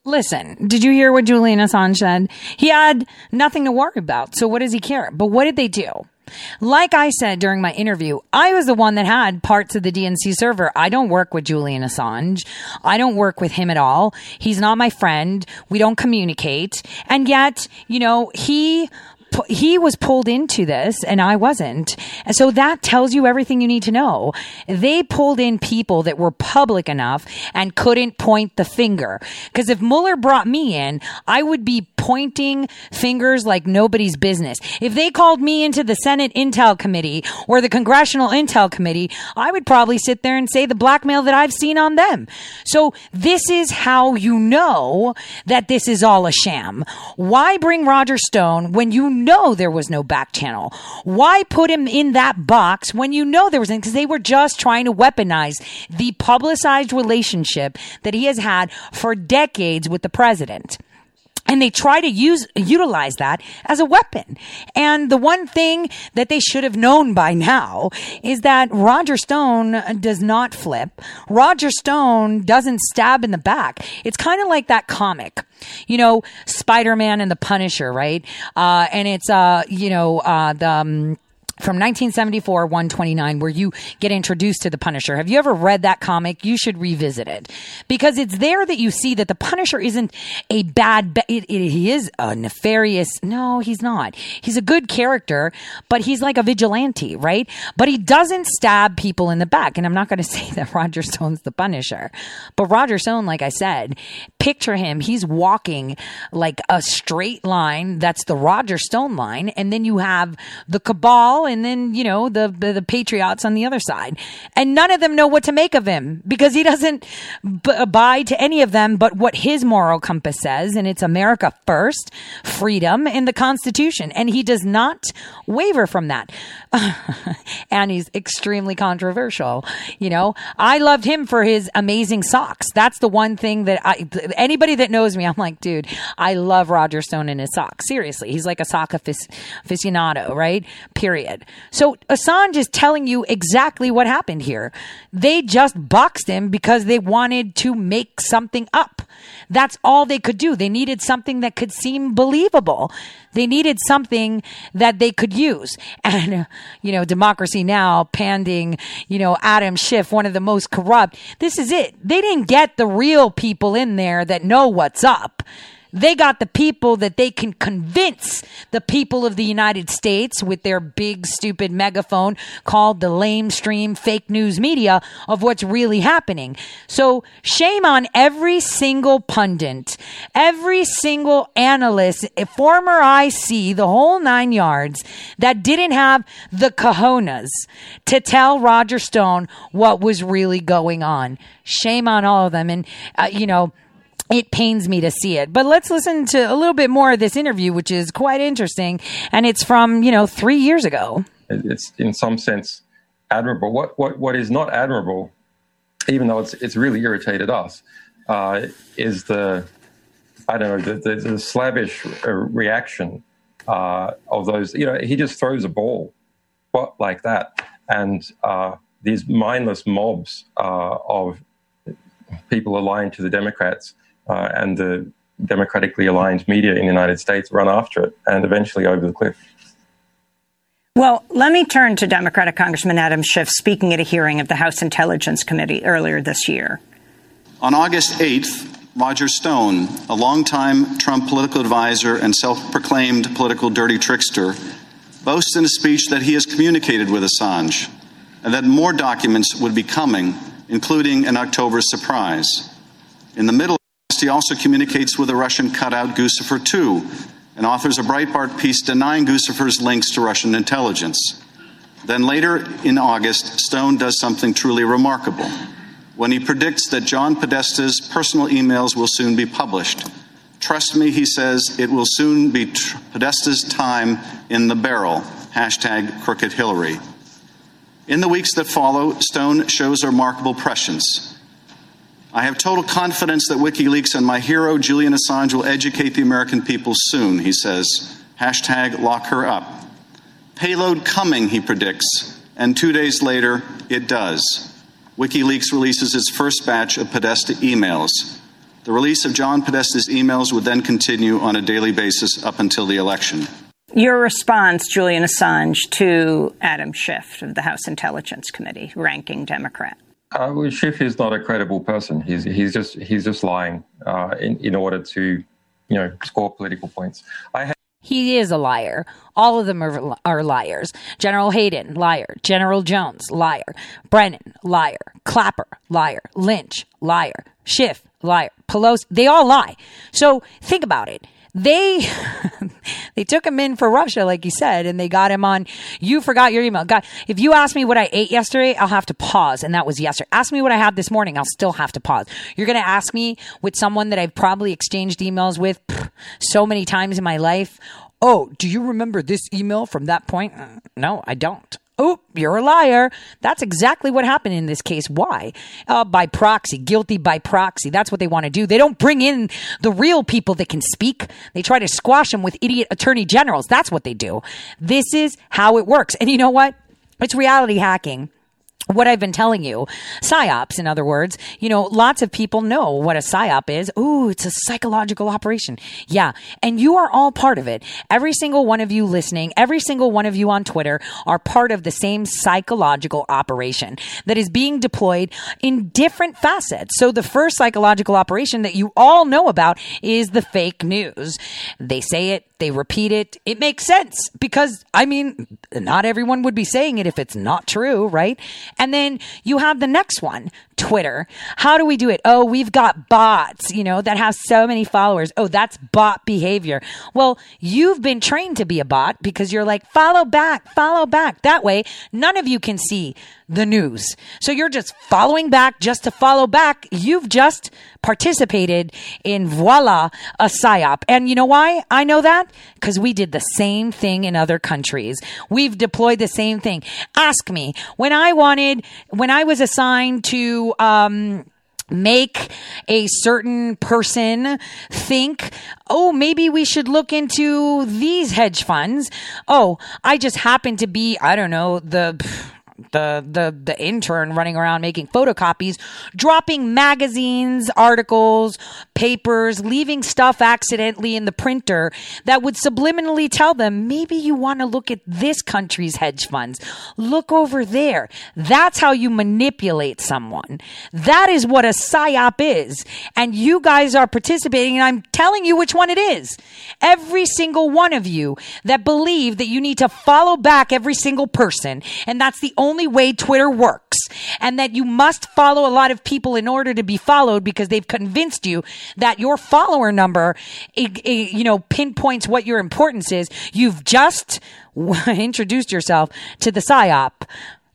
Speaker 1: Listen, did you hear what Julian Assange said? He had nothing to worry about. So what does he care? But what did they do? Like I said during my interview, I was the one that had parts of the DNC server. I don't work with Julian Assange. I don't work with him at all. He's not my friend. We don't communicate. And yet, you know, he he was pulled into this and I wasn't. And so that tells you everything you need to know. They pulled in people that were public enough and couldn't point the finger. Because if Mueller brought me in, I would be pointing fingers like nobody's business. If they called me into the Senate Intel Committee or the Congressional Intel Committee, I would probably sit there and say the blackmail that I've seen on them. So this is how you know that this is all a sham. Why bring Roger Stone when you know there was no back channel? Why put him in that box when you know there was, because they were just trying to weaponize the publicized relationship that he has had for decades with the president and they try to use utilize that as a weapon. And the one thing that they should have known by now is that Roger Stone does not flip. Roger Stone doesn't stab in the back. It's kind of like that comic, you know, Spider-Man and the Punisher, right? Uh, and it's uh, you know, uh, the um, from 1974, 129, where you get introduced to the Punisher. Have you ever read that comic? You should revisit it because it's there that you see that the Punisher isn't a bad, ba- it, it, he is a nefarious. No, he's not. He's a good character, but he's like a vigilante, right? But he doesn't stab people in the back. And I'm not going to say that Roger Stone's the Punisher, but Roger Stone, like I said, picture him. He's walking like a straight line. That's the Roger Stone line. And then you have the cabal and then you know the, the, the patriots on the other side, and none of them know what to make of him because he doesn't b- abide to any of them but what his moral compass says, and it's America first, freedom, and the Constitution, and he does not waver from that. and he's extremely controversial. You know, I loved him for his amazing socks. That's the one thing that I anybody that knows me, I'm like, dude, I love Roger Stone and his socks. Seriously, he's like a sock aficionado, right? Period. So Assange is telling you exactly what happened here. They just boxed him because they wanted to make something up. That's all they could do. They needed something that could seem believable. They needed something that they could use. And, you know, Democracy Now! panding, you know, Adam Schiff, one of the most corrupt. This is it. They didn't get the real people in there that know what's up. They got the people that they can convince the people of the United States with their big, stupid megaphone called the lamestream fake news media of what's really happening. So shame on every single pundit, every single analyst, former IC, the whole nine yards that didn't have the cojones to tell Roger Stone what was really going on. Shame on all of them. And, uh, you know, it pains me to see it. But let's listen to a little bit more of this interview, which is quite interesting. And it's from, you know, three years ago.
Speaker 3: It's in some sense admirable. What, what, what is not admirable, even though it's, it's really irritated us, uh, is the, I don't know, the, the, the slavish reaction uh, of those. You know, he just throws a ball like that. And uh, these mindless mobs uh, of people aligned to the Democrats uh, and the democratically aligned media in the United States run after it and eventually over the cliff.
Speaker 4: Well, let me turn to Democratic Congressman Adam Schiff speaking at a hearing of the House Intelligence Committee earlier this year.
Speaker 5: On August 8th, Roger Stone, a longtime Trump political advisor and self proclaimed political dirty trickster, boasts in a speech that he has communicated with Assange and that more documents would be coming, including an October surprise. In the middle he also communicates with a Russian cutout Guccifer 2 and authors a Breitbart piece denying Guccifer's links to Russian intelligence. Then later in August, Stone does something truly remarkable when he predicts that John Podesta's personal emails will soon be published, Trust me, he says, it will soon be Podesta's time in the barrel. Hashtag crooked Hillary. In the weeks that follow, Stone shows remarkable prescience. I have total confidence that WikiLeaks and my hero, Julian Assange, will educate the American people soon, he says. Hashtag lock her up. Payload coming, he predicts, and two days later, it does. WikiLeaks releases its first batch of Podesta emails. The release of John Podesta's emails would then continue on a daily basis up until the election.
Speaker 4: Your response, Julian Assange, to Adam Schiff of the House Intelligence Committee, ranking Democrat.
Speaker 3: Uh, Schiff is not a credible person. He's he's just he's just lying uh, in in order to, you know, score political points. I
Speaker 1: he is a liar. All of them are, are liars. General Hayden, liar. General Jones, liar. Brennan, liar. Clapper, liar. Lynch, liar. Schiff, liar. Pelosi, they all lie. So think about it they they took him in for Russia, like you said, and they got him on. You forgot your email. God, if you ask me what I ate yesterday, I'll have to pause, and that was yesterday. Ask me what I had this morning, I'll still have to pause. You're gonna ask me with someone that I've probably exchanged emails with pff, so many times in my life. Oh, do you remember this email from that point? Uh, no, I don't oh, you're a liar. That's exactly what happened in this case. Why? Uh, by proxy, guilty by proxy. That's what they want to do. They don't bring in the real people that can speak. They try to squash them with idiot attorney generals. That's what they do. This is how it works. And you know what? It's reality hacking what I've been telling you, psyops, in other words, you know, lots of people know what a psyop is. Ooh, it's a psychological operation. Yeah. And you are all part of it. Every single one of you listening, every single one of you on Twitter are part of the same psychological operation that is being deployed in different facets. So the first psychological operation that you all know about is the fake news. They say it, they repeat it. It makes sense because, I mean, not everyone would be saying it if it's not true, right? And then you have the next one, Twitter. How do we do it? Oh, we've got bots, you know, that have so many followers. Oh, that's bot behavior. Well, you've been trained to be a bot because you're like, follow back, follow back. That way, none of you can see the news. So you're just following back just to follow back. You've just participated in voila, a psyop. And you know why I know that? Because we did the same thing in other countries. We've deployed the same thing. Ask me when I wanted, when I was assigned to, um, make a certain person think, oh, maybe we should look into these hedge funds. Oh, I just happen to be, I don't know, the the the the intern running around making photocopies, dropping magazines, articles, papers, leaving stuff accidentally in the printer that would subliminally tell them maybe you want to look at this country's hedge funds. Look over there. That's how you manipulate someone. That is what a psyop is. And you guys are participating and I'm telling you which one it is. Every single one of you that believe that you need to follow back every single person and that's the only only way Twitter works and that you must follow a lot of people in order to be followed because they've convinced you that your follower number, you know, pinpoints what your importance is. You've just introduced yourself to the PSYOP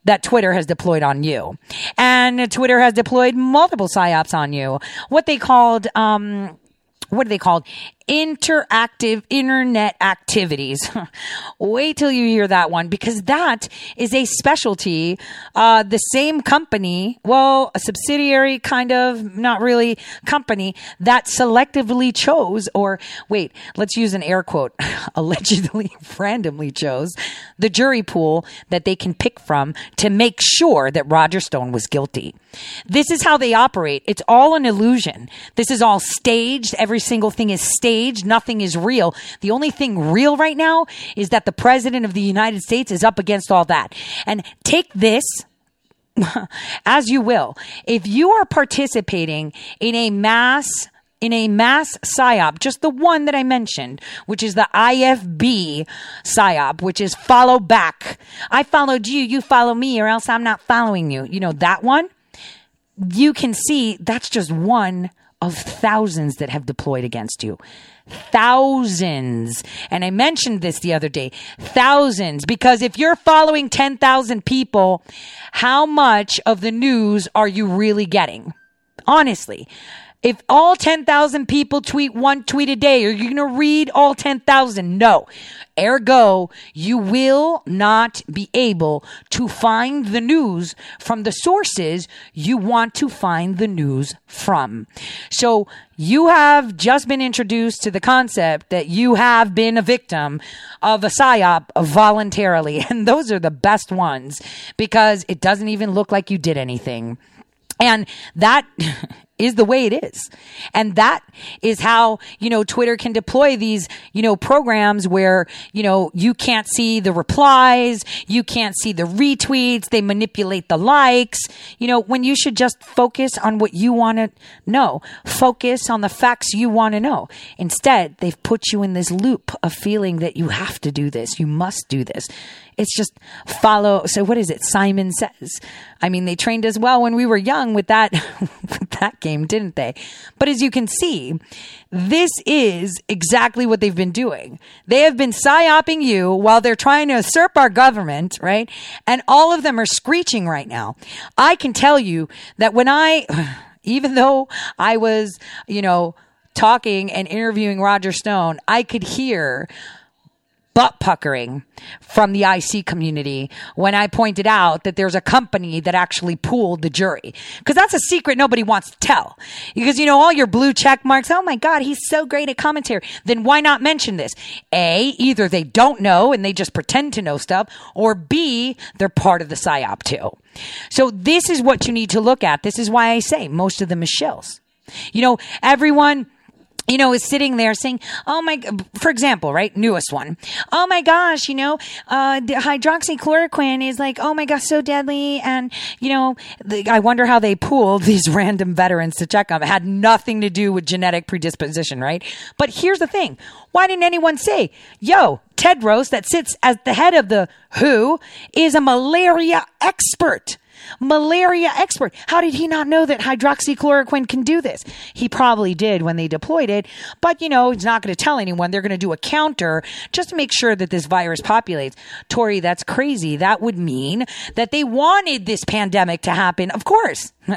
Speaker 1: that Twitter has deployed on you. And Twitter has deployed multiple PSYOPs on you. What they called, um, what are they called? Interactive internet activities. Wait till you hear that one because that is a specialty. Uh, the same company, well, a subsidiary kind of, not really company that selectively chose, or wait, let's use an air quote, allegedly randomly chose the jury pool that they can pick from to make sure that Roger Stone was guilty. This is how they operate. It's all an illusion. This is all staged. Every single thing is staged Nothing is real. The only thing real right now is that the president of the United States is up against all that. And take this as you will. If you are participating in a mass in a mass psyop, just the one that I mentioned, which is the IFB psyop, which is follow back. I followed you, you follow me, or else I'm not following you. You know that one? You can see that's just one of thousands that have deployed against you. Thousands. And I mentioned this the other day. Thousands. Because if you're following 10,000 people, how much of the news are you really getting? Honestly. If all 10,000 people tweet one tweet a day, are you going to read all 10,000? No. Ergo, you will not be able to find the news from the sources you want to find the news from. So you have just been introduced to the concept that you have been a victim of a psyop voluntarily. And those are the best ones because it doesn't even look like you did anything. And that is the way it is. And that is how, you know, Twitter can deploy these, you know, programs where, you know, you can't see the replies, you can't see the retweets, they manipulate the likes, you know, when you should just focus on what you want to know, focus on the facts you want to know. Instead, they've put you in this loop of feeling that you have to do this, you must do this. It's just follow. So what is it? Simon says. I mean, they trained us well when we were young with that, with that game, didn't they? But as you can see, this is exactly what they've been doing. They have been psyoping you while they're trying to usurp our government, right? And all of them are screeching right now. I can tell you that when I, even though I was, you know, talking and interviewing Roger Stone, I could hear butt puckering from the IC community when I pointed out that there's a company that actually pooled the jury. Cause that's a secret nobody wants to tell. Because, you know, all your blue check marks, oh my God, he's so great at commentary. Then why not mention this? A, either they don't know and they just pretend to know stuff, or B, they're part of the PSYOP too. So this is what you need to look at. This is why I say most of them is shills. You know, everyone, you know, is sitting there saying, "Oh my," for example, right, newest one. Oh my gosh, you know, uh, hydroxychloroquine is like, oh my gosh, so deadly, and you know, the, I wonder how they pooled these random veterans to check them. It had nothing to do with genetic predisposition, right? But here's the thing: why didn't anyone say, "Yo, Tedros, that sits at the head of the WHO, is a malaria expert"? Malaria expert. How did he not know that hydroxychloroquine can do this? He probably did when they deployed it, but you know, he's not going to tell anyone. They're going to do a counter just to make sure that this virus populates. Tori, that's crazy. That would mean that they wanted this pandemic to happen. Of course.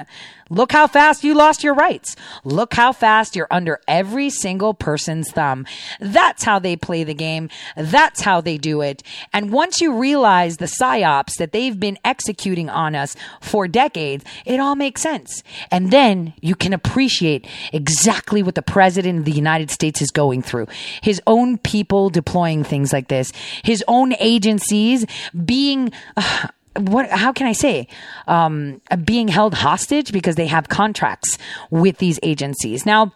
Speaker 1: Look how fast you lost your rights. Look how fast you're under every single person's thumb. That's how they play the game. That's how they do it. And once you realize the psyops that they've been executing on us for decades, it all makes sense. And then you can appreciate exactly what the president of the United States is going through. His own people deploying things like this, his own agencies being, uh, what how can I say um, being held hostage because they have contracts with these agencies now.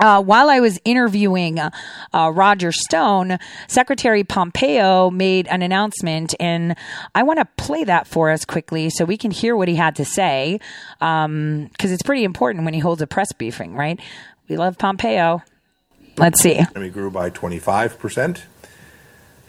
Speaker 1: Uh, while I was interviewing uh, uh, Roger Stone, Secretary Pompeo made an announcement, and I want to play that for us quickly so we can hear what he had to say, because um, it's pretty important when he holds a press briefing, right? We love Pompeo. Let's see.
Speaker 6: We grew by 25%.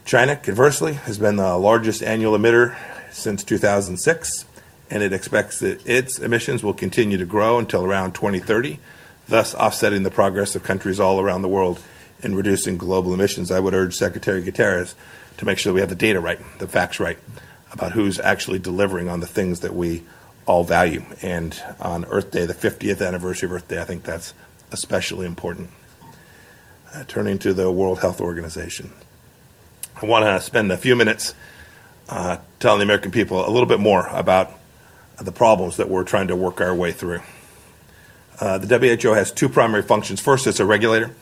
Speaker 6: China, conversely, has been the largest annual emitter since 2006, and it expects that its emissions will continue to grow until around 2030, thus offsetting the progress of countries all around the world in reducing global emissions. I would urge Secretary Guterres to make sure that we have the data right, the facts right, about who's actually delivering on the things that we all value. And on Earth Day, the 50th anniversary of Earth Day, I think that's especially important. Uh, turning to the World Health Organization, I want to spend a few minutes uh, telling the American people a little bit more about the problems that we're trying to work our way through. Uh, the WHO has two primary functions. First, it's a regulator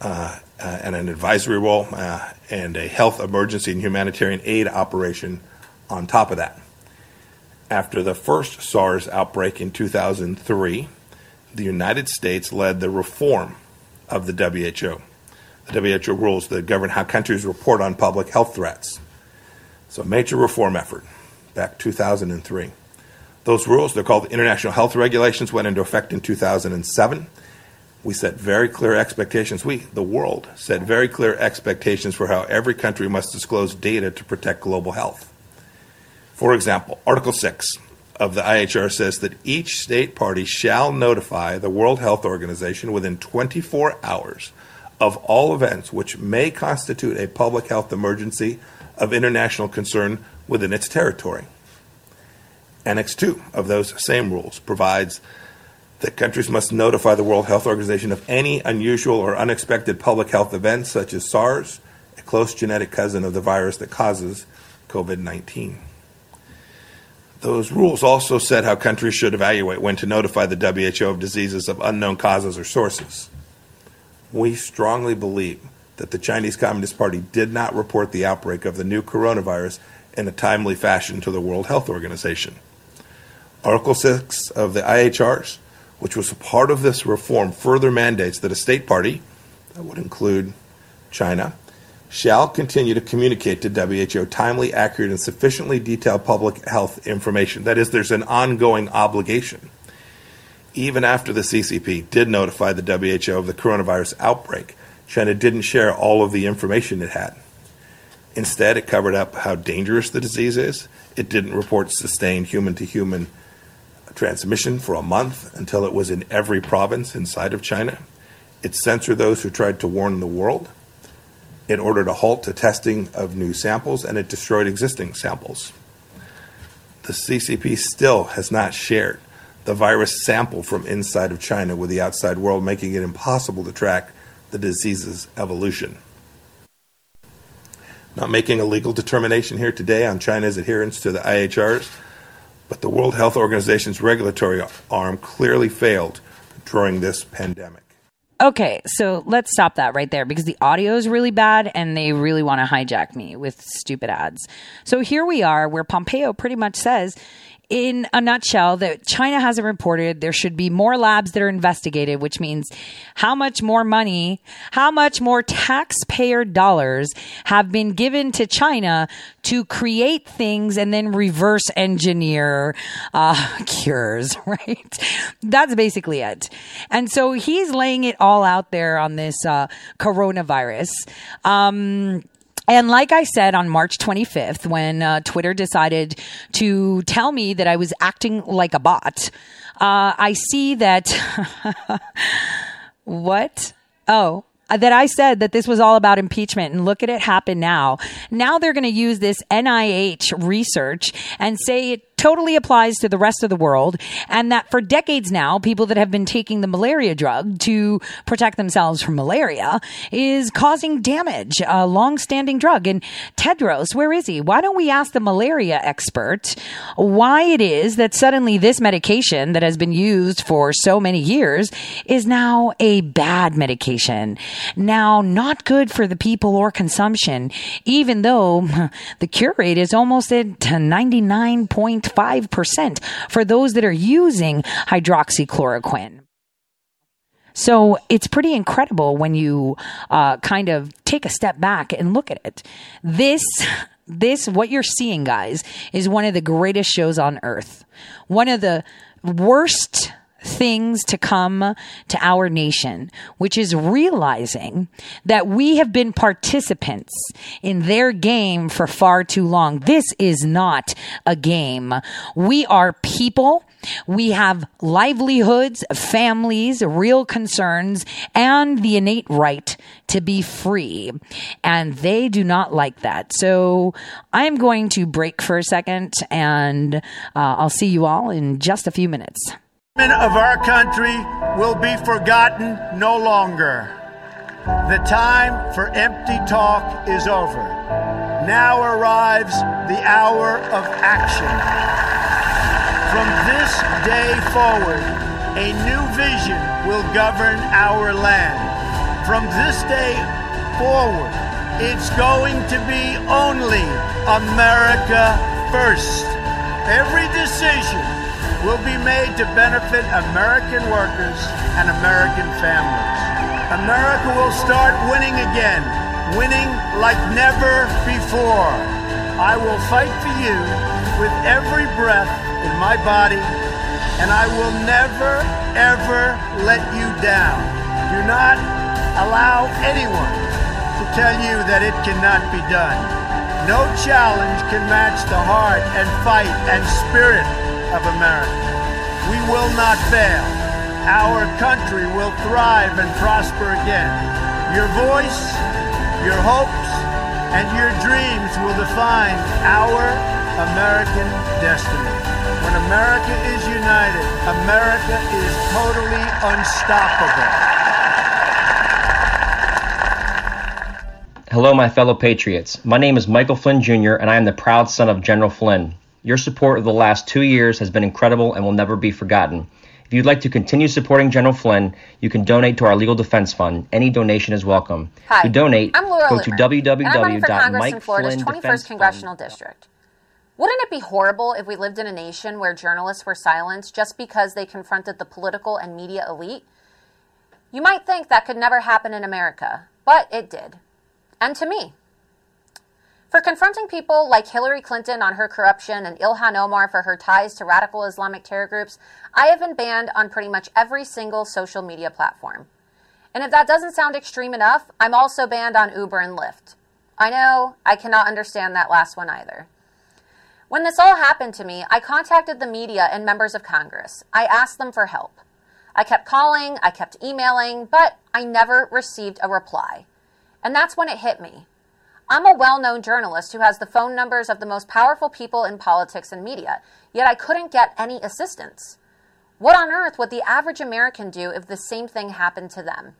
Speaker 6: uh, uh and an advisory role, uh, and a health emergency and humanitarian aid operation on top of that. After the first SARS outbreak in 2003, the United States led the reform of the WHO. The WHO rules that govern how countries report on public health threats. So, major reform effort back 2003. Those rules, they're called International Health Regulations, went into effect in 2007. We set very clear expectations. We, the world, set very clear expectations for how every country must disclose data to protect global health. For example, Article 6 of the IHR says that each state party shall notify the World Health Organization within 24 hours of all events which may constitute a public health emergency of international concern within its territory. Annex 2 of those same rules provides that countries must notify the World Health Organization of any unusual or unexpected public health events such as SARS, a close genetic cousin of the virus that causes COVID 19. Those rules also set how countries should evaluate when to notify the WHO of diseases of unknown causes or sources. We strongly believe that the Chinese Communist Party did not report the outbreak of the new coronavirus in a timely fashion to the World Health Organization. Article 6 of the IHRs which was a part of this reform, further mandates that a state party, that would include China, shall continue to communicate to WHO timely, accurate, and sufficiently detailed public health information. That is, there's an ongoing obligation. Even after the CCP did notify the WHO of the coronavirus outbreak, China didn't share all of the information it had. Instead, it covered up how dangerous the disease is. It didn't report sustained human to human transmission for a month until it was in every province inside of China. It censored those who tried to warn the world. It ordered a halt to testing of new samples and it destroyed existing samples. The CCP still has not shared the virus sample from inside of China with the outside world, making it impossible to track the disease's evolution. Not making a legal determination here today on China's adherence to the IHRs but the World Health Organization's regulatory arm clearly failed during this pandemic.
Speaker 1: Okay, so let's stop that right there because the audio is really bad and they really want to hijack me with stupid ads. So here we are where Pompeo pretty much says in a nutshell that China hasn't reported there should be more labs that are investigated, which means how much more money, how much more taxpayer dollars have been given to China to create things and then reverse engineer uh, cures, right? That's basically it. And so he's laying it all out there on this uh, coronavirus. Um, and like I said on March 25th, when uh, Twitter decided to tell me that I was acting like a bot, uh, I see that. what? Oh, uh, that I said that this was all about impeachment and look at it happen now. Now they're going to use this NIH research and say it totally applies to the rest of the world. And that for decades now, people that have been taking the malaria drug to protect themselves from malaria is causing damage, a long standing drug. And Tedros, where is he? Why don't we ask the malaria expert why it is that suddenly this medication that has been used for so many years is now a bad medication? Now not good for the people or consumption, even though the cure rate is almost at 99 5% for those that are using hydroxychloroquine. So it's pretty incredible when you uh, kind of take a step back and look at it. This, this, what you're seeing, guys, is one of the greatest shows on earth. One of the worst things to come to our nation, which is realizing that we have been participants in their game for far too long. This is not a game. We are people. We have livelihoods, families, real concerns, and the innate right to be free. And they do not like that. So I'm going to break for a second and uh, I'll see you all in just a few minutes
Speaker 7: of our country will be forgotten no longer. The time for empty talk is over. Now arrives the hour of action. From this day forward, a new vision will govern our land. From this day forward, it's going to be only America first. Every decision will be made to benefit American workers and American families. America will start winning again, winning like never before. I will fight for you with every breath in my body, and I will never, ever let you down. Do not allow anyone to tell you that it cannot be done. No challenge can match the heart and fight and spirit of America. We will not fail. Our country will thrive and prosper again. Your voice, your hopes, and your dreams will define our American destiny. When America is united, America is totally unstoppable.
Speaker 8: Hello, my fellow patriots. My name is Michael Flynn Jr., and I am the proud son of General Flynn. Your support of the last two years has been incredible and will never be forgotten. If you'd like to continue supporting General Flynn, you can donate to our legal defense fund. Any donation is welcome.
Speaker 9: Hi,
Speaker 8: to donate,
Speaker 9: I'm Laura
Speaker 8: go
Speaker 9: Loomer,
Speaker 8: to
Speaker 9: and I'm running for Congress in Florida's 21st congressional district. Wouldn't it be horrible if we lived in a nation where journalists were silenced just because they confronted the political and media elite? You might think that could never happen in America, but it did. And to me. For confronting people like Hillary Clinton on her corruption and Ilhan Omar for her ties to radical Islamic terror groups, I have been banned on pretty much every single social media platform. And if that doesn't sound extreme enough, I'm also banned on Uber and Lyft. I know, I cannot understand that last one either. When this all happened to me, I contacted the media and members of Congress. I asked them for help. I kept calling, I kept emailing, but I never received a reply. And that's when it hit me. I'm a well known journalist who has the phone numbers of the most powerful people in politics and media, yet I couldn't get any assistance. What on earth would the average American do if the same thing happened to them?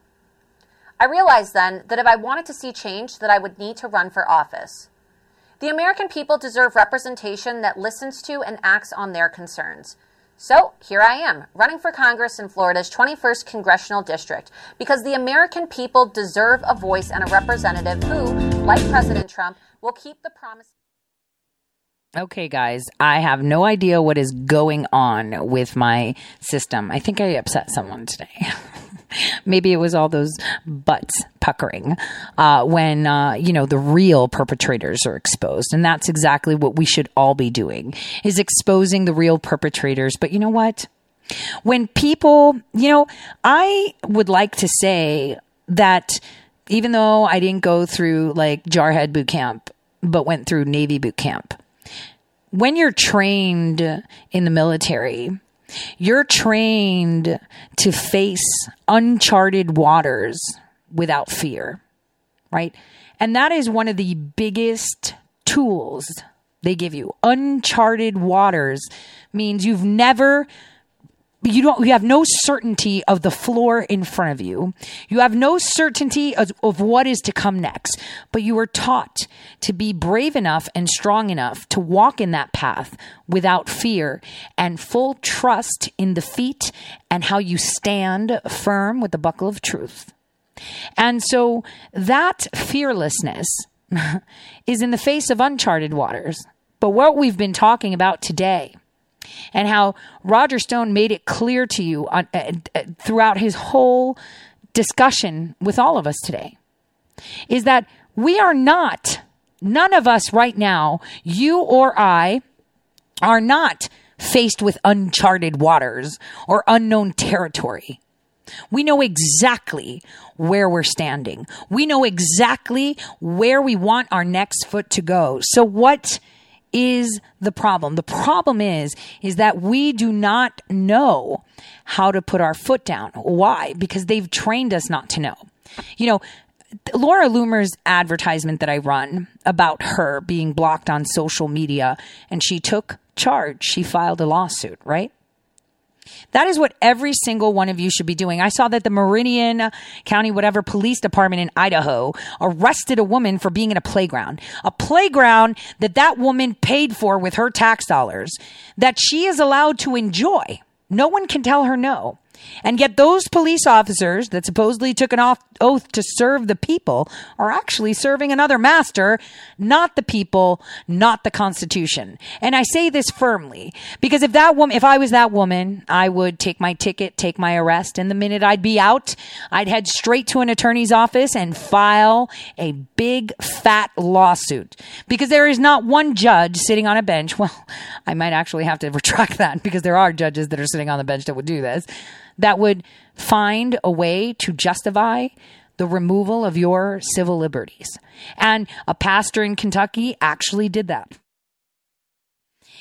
Speaker 9: I realized then that if I wanted to see change, that I would need to run for office. The American people deserve representation that listens to and acts on their concerns. So here I am, running for Congress in Florida's 21st congressional district, because the American people deserve a voice and a representative who, like President Trump, will keep the promise.
Speaker 1: Okay, guys, I have no idea what is going on with my system. I think I upset someone today. Maybe it was all those butts puckering uh, when uh, you know the real perpetrators are exposed, and that's exactly what we should all be doing: is exposing the real perpetrators. But you know what? When people, you know, I would like to say that even though I didn't go through like Jarhead boot camp, but went through Navy boot camp, when you're trained in the military, you're trained to face uncharted waters without fear, right? And that is one of the biggest tools they give you. Uncharted waters means you've never you don't you have no certainty of the floor in front of you. You have no certainty of, of, what is to come next. But you are taught to be brave enough and strong enough to walk in that path without fear and full trust in the feet and how you stand firm with the buckle of truth. And so that fearlessness is in the face of uncharted waters. But what we've been talking about today and how Roger Stone made it clear to you on, uh, uh, throughout his whole discussion with all of us today is that we are not, none of us right now, you or I, are not faced with uncharted waters or unknown territory. We know exactly where we're standing. We know exactly where we want our next foot to go. So, what is the problem. The problem is, is that we do not know how to put our foot down. Why? Because they've trained us not to know. You know, Laura Loomer's advertisement that I run about her being blocked on social media and she took charge. She filed a lawsuit, right? That is what every single one of you should be doing. I saw that the Meridian County, whatever police department in Idaho arrested a woman for being in a playground, a playground that that woman paid for with her tax dollars that she is allowed to enjoy. No one can tell her no. And yet, those police officers that supposedly took an oath to serve the people are actually serving another master, not the people, not the Constitution. And I say this firmly because if that woman, if I was that woman, I would take my ticket, take my arrest, and the minute I'd be out, I'd head straight to an attorney's office and file a big fat lawsuit because there is not one judge sitting on a bench. Well, I might actually have to retract that because there are judges that are sitting on the bench that would do this that would find a way to justify the removal of your civil liberties. And a pastor in Kentucky actually did that.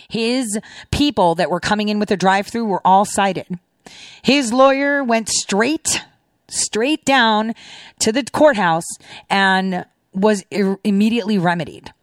Speaker 1: His people that were coming in with a drive through were all cited. His lawyer went straight, straight down to the courthouse and was ir- immediately remedied.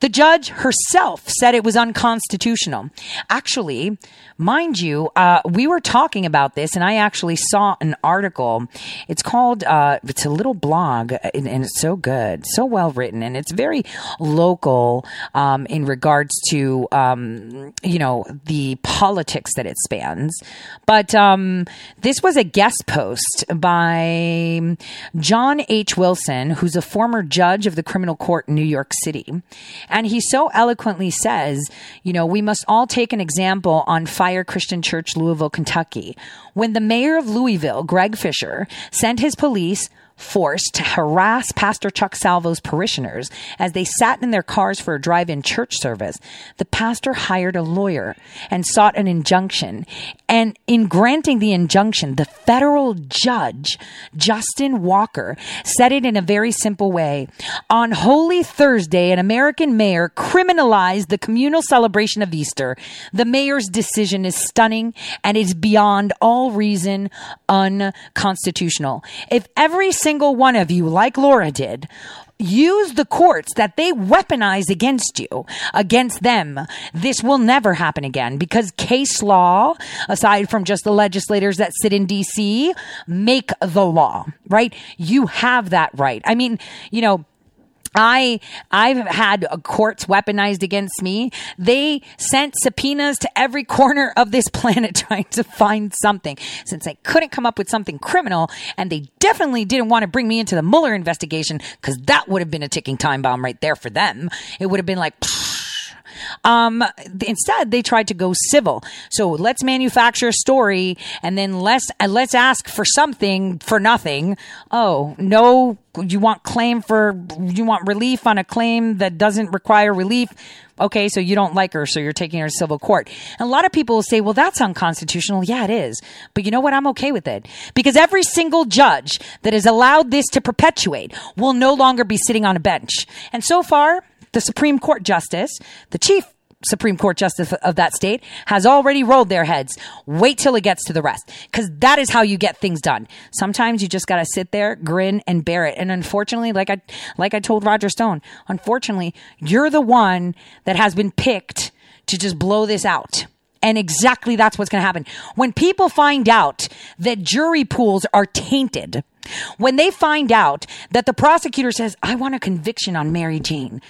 Speaker 1: The judge herself said it was unconstitutional. Actually, mind you, uh, we were talking about this, and I actually saw an article. It's called, uh, it's a little blog, and, and, it's so good, so well written, and it's very local um, in regards to, um, you know, the politics that it spans. But um, this was a guest post by John H. Wilson, who's a former judge of the criminal court in New York City. And he so eloquently says, you know, we must all take an example on Fire Christian Church, Louisville, Kentucky. When the mayor of Louisville, Greg Fisher, sent his police forced to harass Pastor Chuck Salvo's parishioners as they sat in their cars for a drive in church service, the pastor hired a lawyer and sought an injunction. And in granting the injunction, the federal judge, Justin Walker, said it in a very simple way. On Holy Thursday, an American mayor criminalized the communal celebration of Easter. The mayor's decision is stunning and is beyond all reason unconstitutional. If every single one of you, like Laura did, use the courts that they weaponize against you, against them. This will never happen again because case law, aside from just the legislators that sit in DC, make the law, right? You have that right. I mean, you know, I I've had courts weaponized against me. They sent subpoenas to every corner of this planet trying to find something since they couldn't come up with something criminal and they definitely didn't want to bring me into the Mueller investigation cuz that would have been a ticking time bomb right there for them. It would have been like pfft, um, instead, they tried to go civil. So let's manufacture a story and then let's uh, let's ask for something for nothing. Oh no, you want claim for you want relief on a claim that doesn't require relief. Okay, so you don't like her, so you're taking her to civil court. And a lot of people will say, well, that's unconstitutional. Yeah, it is. But you know what? I'm okay with it. Because every single judge that has allowed this to perpetuate will no longer be sitting on a bench. And so far, the Supreme Court Justice, the Chief Supreme Court Justice of that state, has already rolled their heads. Wait till it gets to the rest. Because that is how you get things done. Sometimes you just got to sit there, grin, and bear it. And unfortunately, like I, like I told Roger Stone, unfortunately, you're the one that has been picked to just blow this out. And exactly that's what's going to happen. When people find out that jury pools are tainted, when they find out that the prosecutor says, I want a conviction on Mary Jane,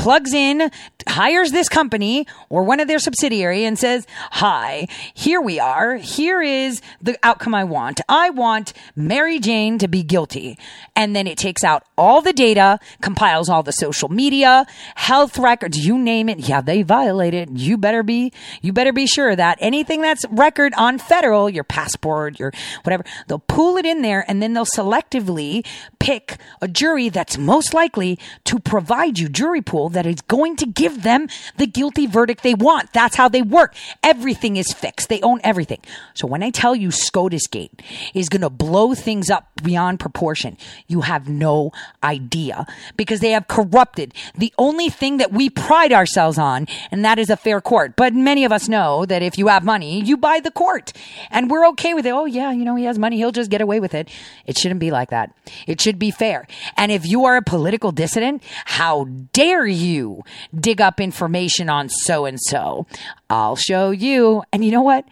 Speaker 1: plugs in, hires this company or one of their subsidiary and says, hi, here we are. Here is the outcome I want. I want Mary Jane to be guilty. And then it takes out all the data, compiles all the social media, health records, you name it. Yeah, they violate it. You better be, you better be sure that anything that's record on federal, your passport, your whatever, they'll pull it in there and then they'll selectively pick a jury that's most likely to provide you jury pool that is going to give them the guilty verdict they want. That's how they work. Everything is fixed. They own everything. So when I tell you SCOTUS Gate is going to blow things up beyond proportion, you have no idea because they have corrupted the only thing that we pride ourselves on, and that is a fair court. But many of us know that if you have money, you buy the court and we're okay with it. Oh yeah, you know, he has money. He'll just get away with it. It shouldn't be like that. It should be fair. And if you are a political dissident, how dare you you dig up information on so and so. I'll show you. And you know what?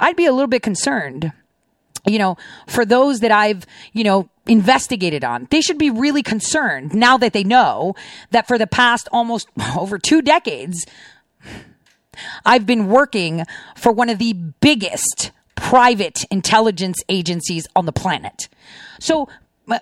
Speaker 1: I'd be a little bit concerned. You know, for those that I've, you know, investigated on. They should be really concerned now that they know that for the past almost over two decades, I've been working for one of the biggest private intelligence agencies on the planet. So,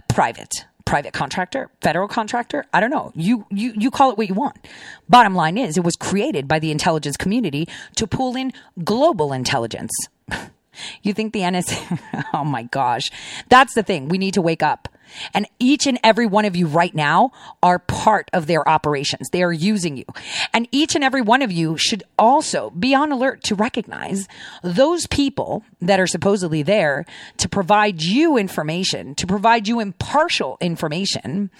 Speaker 1: private private contractor, federal contractor. I don't know. You, you, you call it what you want. Bottom line is it was created by the intelligence community to pull in global intelligence. you think the NSA, oh my gosh. That's the thing. We need to wake up. And each and every one of you right now are part of their operations. They are using you. And each and every one of you should also be on alert to recognize those people that are supposedly there to provide you information, to provide you impartial information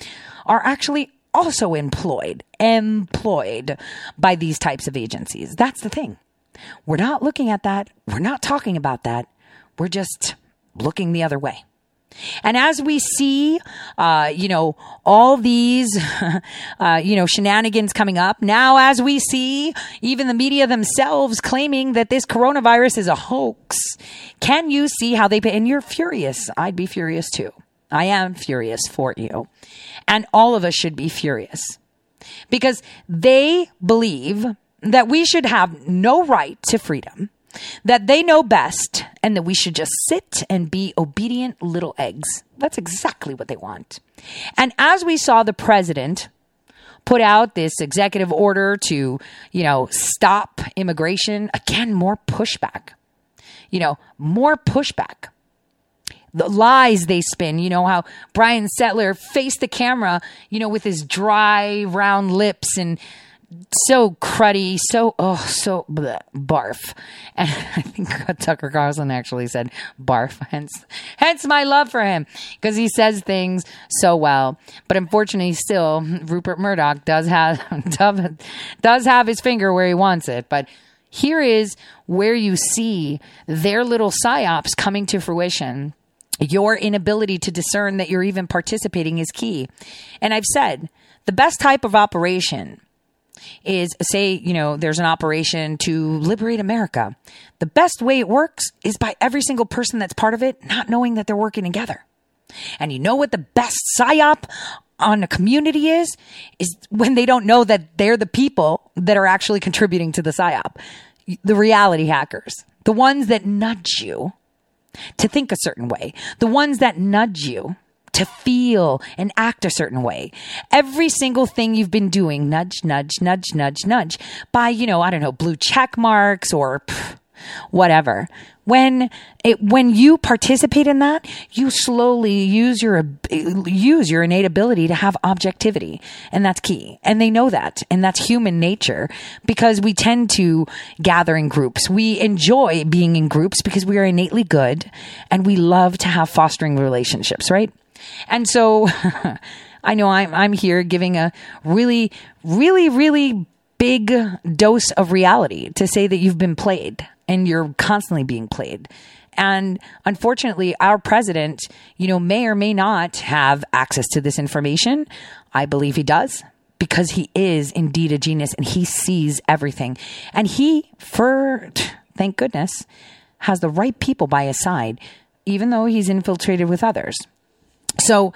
Speaker 1: are actually also employed, employed by these types of agencies. That's the thing. We're not looking at that. We're not talking about that. We're just looking the other way. And as we see, uh, you know, all these, uh, you know, shenanigans coming up, now as we see even the media themselves claiming that this coronavirus is a hoax, can you see how they, and you're furious. I'd be furious too. I am furious for you. And all of us should be furious because they believe that we should have no right to freedom that they know best and that we should just sit and be obedient little eggs. That's exactly what they want. And as we saw the president put out this executive order to, you know, stop immigration, again, more pushback. You know, more pushback. The lies they spin, you know, how Brian Stelter faced the camera, you know, with his dry, round lips and so cruddy, so oh, so bleh, barf. And I think Tucker Carlson actually said barf. Hence, hence my love for him because he says things so well. But unfortunately, still Rupert Murdoch does have does have his finger where he wants it. But here is where you see their little psyops coming to fruition. Your inability to discern that you're even participating is key. And I've said the best type of operation is say, you know, there's an operation to liberate America. The best way it works is by every single person that's part of it not knowing that they're working together. And you know what the best psyop on a community is? Is when they don't know that they're the people that are actually contributing to the psyop. The reality hackers, the ones that nudge you to think a certain way, the ones that nudge you to feel and act a certain way. Every single thing you've been doing, nudge, nudge, nudge, nudge, nudge, by, you know, I don't know, blue check marks or pff, whatever. When it, when you participate in that, you slowly use your, use your innate ability to have objectivity. And that's key. And they know that. And that's human nature because we tend to gather in groups. We enjoy being in groups because we are innately good and we love to have fostering relationships, right? And so I know I'm, I'm here giving a really, really, really big dose of reality to say that you've been played and you're constantly being played. And unfortunately, our president, you know, may or may not have access to this information. I believe he does because he is indeed a genius and he sees everything. And he, for thank goodness, has the right people by his side, even though he's infiltrated with others. So,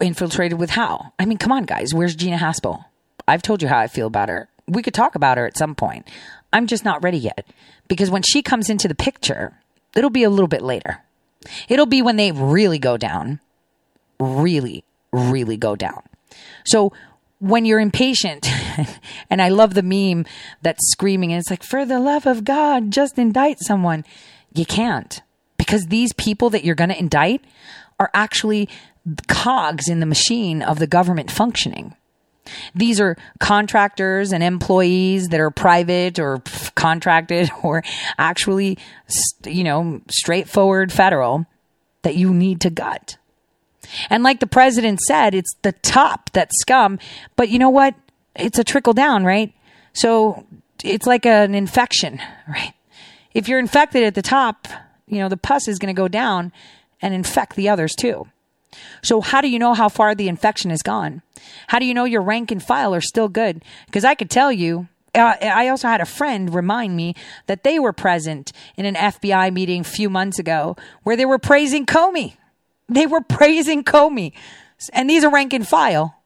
Speaker 1: infiltrated with how? I mean, come on, guys. Where's Gina Haspel? I've told you how I feel about her. We could talk about her at some point. I'm just not ready yet because when she comes into the picture, it'll be a little bit later. It'll be when they really go down, really, really go down. So when you're impatient, and I love the meme that's screaming, and it's like, for the love of God, just indict someone. You can't because these people that you're going to indict are actually cogs in the machine of the government functioning. These are contractors and employees that are private or contracted or actually, you know, straightforward federal that you need to gut. And like the president said, it's the top that's scum. But you know what? It's a trickle down, right? So it's like an infection, right? If you're infected at the top, you know, the pus is going to go down and infect the others too. So how do you know how far the infection has gone? How do you know your rank and file are still good? Because I could tell you, uh, I also had a friend remind me that they were present in an FBI meeting a few months ago where they were praising Comey. They were praising Comey. And these are rank and file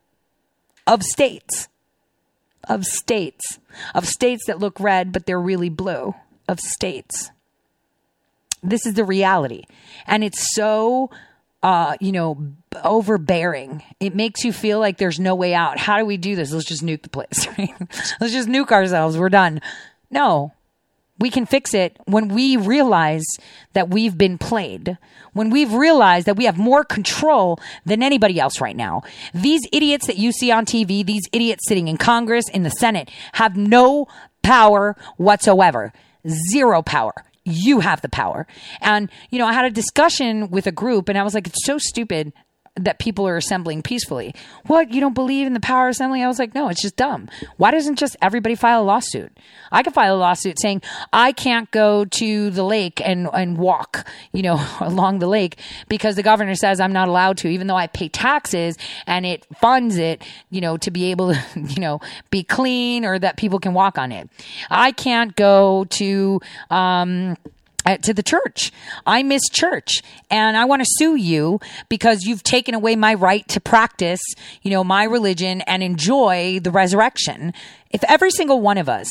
Speaker 1: of states. Of states. Of states that look red, but they're really blue. Of states. This is the reality. And it's so uh, you know, overbearing. It makes you feel like there's no way out. How do we do this? Let's just nuke the place. Let's just nuke ourselves. We're done. No, we can fix it when we realize that we've been played. When we've realized that we have more control than anybody else right now. These idiots that you see on TV, these idiots sitting in Congress, in the Senate, have no power whatsoever. Zero power you have the power. And, you know, I had a discussion with a group and I was like, it's so stupid. That people are assembling peacefully. What? You don't believe in the power of assembly? I was like, no, it's just dumb. Why doesn't just everybody file a lawsuit? I could file a lawsuit saying I can't go to the lake and, and walk, you know, along the lake because the governor says I'm not allowed to, even though I pay taxes and it funds it, you know, to be able to, you know, be clean or that people can walk on it. I can't go to, um, uh, to the church. I miss church and I want to sue you because you've taken away my right to practice, you know, my religion and enjoy the resurrection. If every single one of us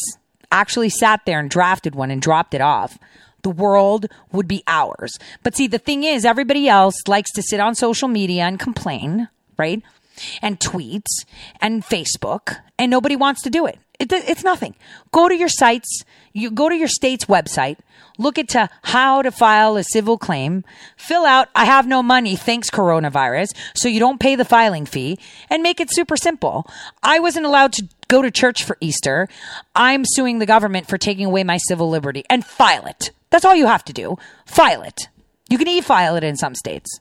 Speaker 1: actually sat there and drafted one and dropped it off, the world would be ours. But see, the thing is, everybody else likes to sit on social media and complain, right? And tweets and Facebook, and nobody wants to do it. It it's nothing. Go to your sites, you go to your state's website, look into how to file a civil claim, fill out, I have no money, thanks coronavirus, so you don't pay the filing fee, and make it super simple. I wasn't allowed to go to church for Easter. I'm suing the government for taking away my civil liberty and file it. That's all you have to do. File it. You can e-file it in some states.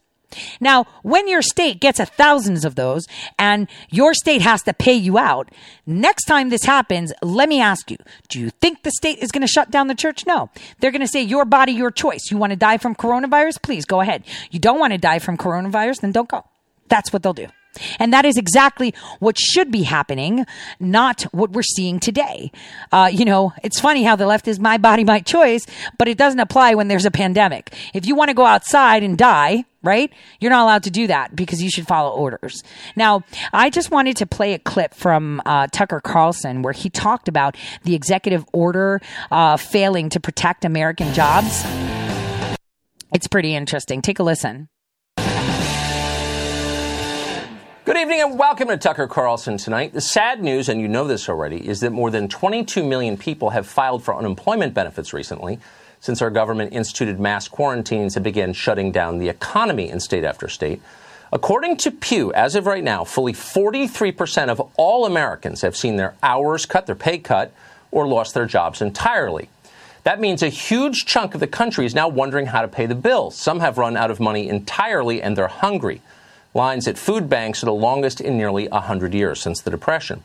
Speaker 1: Now, when your state gets a thousands of those and your state has to pay you out, next time this happens, let me ask you, do you think the state is going to shut down the church? No. They're going to say your body, your choice. You want to die from coronavirus? Please go ahead. You don't want to die from coronavirus? Then don't go. That's what they'll do. And that is exactly what should be happening, not what we're seeing today. Uh, you know, it's funny how the left is my body, my choice, but it doesn't apply when there's a pandemic. If you want to go outside and die, right? You're not allowed to do that because you should follow orders. Now, I just wanted to play a clip from uh, Tucker Carlson where he talked about the executive order uh, failing to protect American jobs. It's pretty interesting. Take a listen.
Speaker 10: Good evening and welcome to Tucker Carlson tonight. The sad news, and you know this already, is that more than 22 million people have filed for unemployment benefits recently since our government instituted mass quarantines and began shutting down the economy in state after state. According to Pew, as of right now, fully 43% of all Americans have seen their hours cut, their pay cut, or lost their jobs entirely. That means a huge chunk of the country is now wondering how to pay the bills. Some have run out of money entirely and they're hungry. Lines at food banks are the longest in nearly 100 years since the Depression.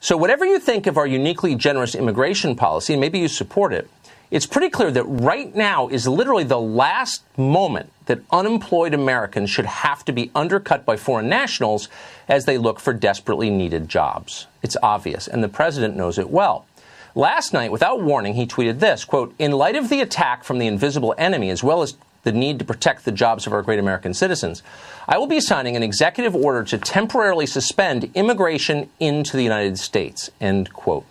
Speaker 10: So, whatever you think of our uniquely generous immigration policy, and maybe you support it, it's pretty clear that right now is literally the last moment that unemployed Americans should have to be undercut by foreign nationals as they look for desperately needed jobs. It's obvious, and the president knows it well. Last night, without warning, he tweeted this quote, In light of the attack from the invisible enemy, as well as the need to protect the jobs of our great American citizens, I will be signing an executive order to temporarily suspend immigration into the United States. End quote.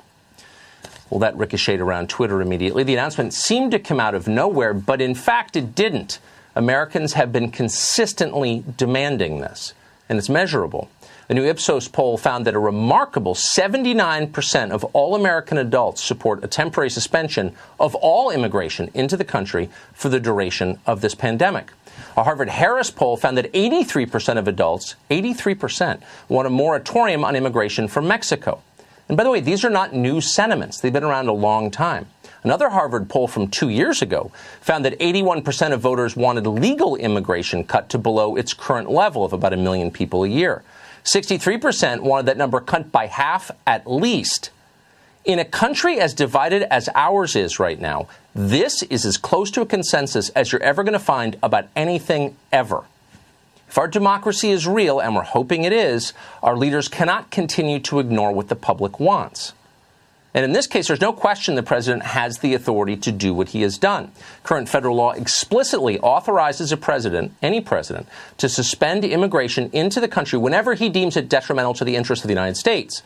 Speaker 10: Well, that ricocheted around Twitter immediately. The announcement seemed to come out of nowhere, but in fact, it didn't. Americans have been consistently demanding this, and it's measurable. A new Ipsos poll found that a remarkable 79% of all American adults support a temporary suspension of all immigration into the country for the duration of this pandemic. A Harvard Harris poll found that 83% of adults, 83%, want a moratorium on immigration from Mexico. And by the way, these are not new sentiments. They've been around a long time. Another Harvard poll from two years ago found that 81% of voters wanted legal immigration cut to below its current level of about a million people a year. 63% wanted that number cut by half at least. In a country as divided as ours is right now, this is as close to a consensus as you're ever going to find about anything ever. If our democracy is real, and we're hoping it is, our leaders cannot continue to ignore what the public wants. And in this case, there's no question the president has the authority to do what he has done. Current federal law explicitly authorizes a president, any president, to suspend immigration into the country whenever he deems it detrimental to the interests of the United States.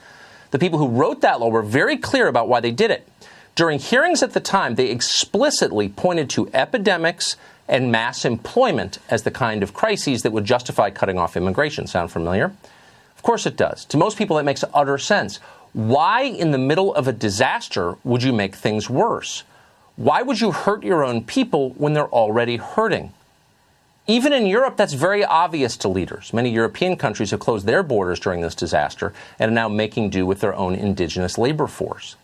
Speaker 10: The people who wrote that law were very clear about why they did it. During hearings at the time, they explicitly pointed to epidemics and mass employment as the kind of crises that would justify cutting off immigration. Sound familiar? Of course it does. To most people, that makes utter sense. Why, in the middle of a disaster, would you make things worse? Why would you hurt your own people when they're already hurting? Even in Europe, that's very obvious to leaders. Many European countries have closed their borders during this disaster and are now making do with their own indigenous labor force.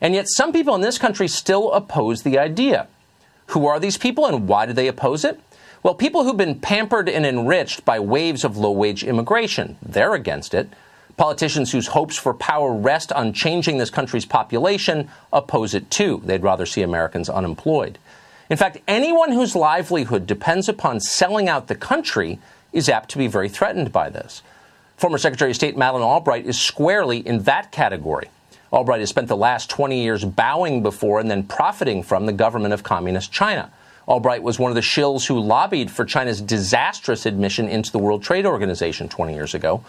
Speaker 10: And yet, some people in this country still oppose the idea. Who are these people and why do they oppose it? Well, people who've been pampered and enriched by waves of low wage immigration, they're against it. Politicians whose hopes for power rest on changing this country's population oppose it too. They'd rather see Americans unemployed. In fact, anyone whose livelihood depends upon selling out the country is apt to be very threatened by this. Former Secretary of State Madeleine Albright is squarely in that category. Albright has spent the last 20 years bowing before and then profiting from the government of Communist China. Albright was one of the shills who lobbied for China's disastrous admission into the World Trade Organization 20 years ago.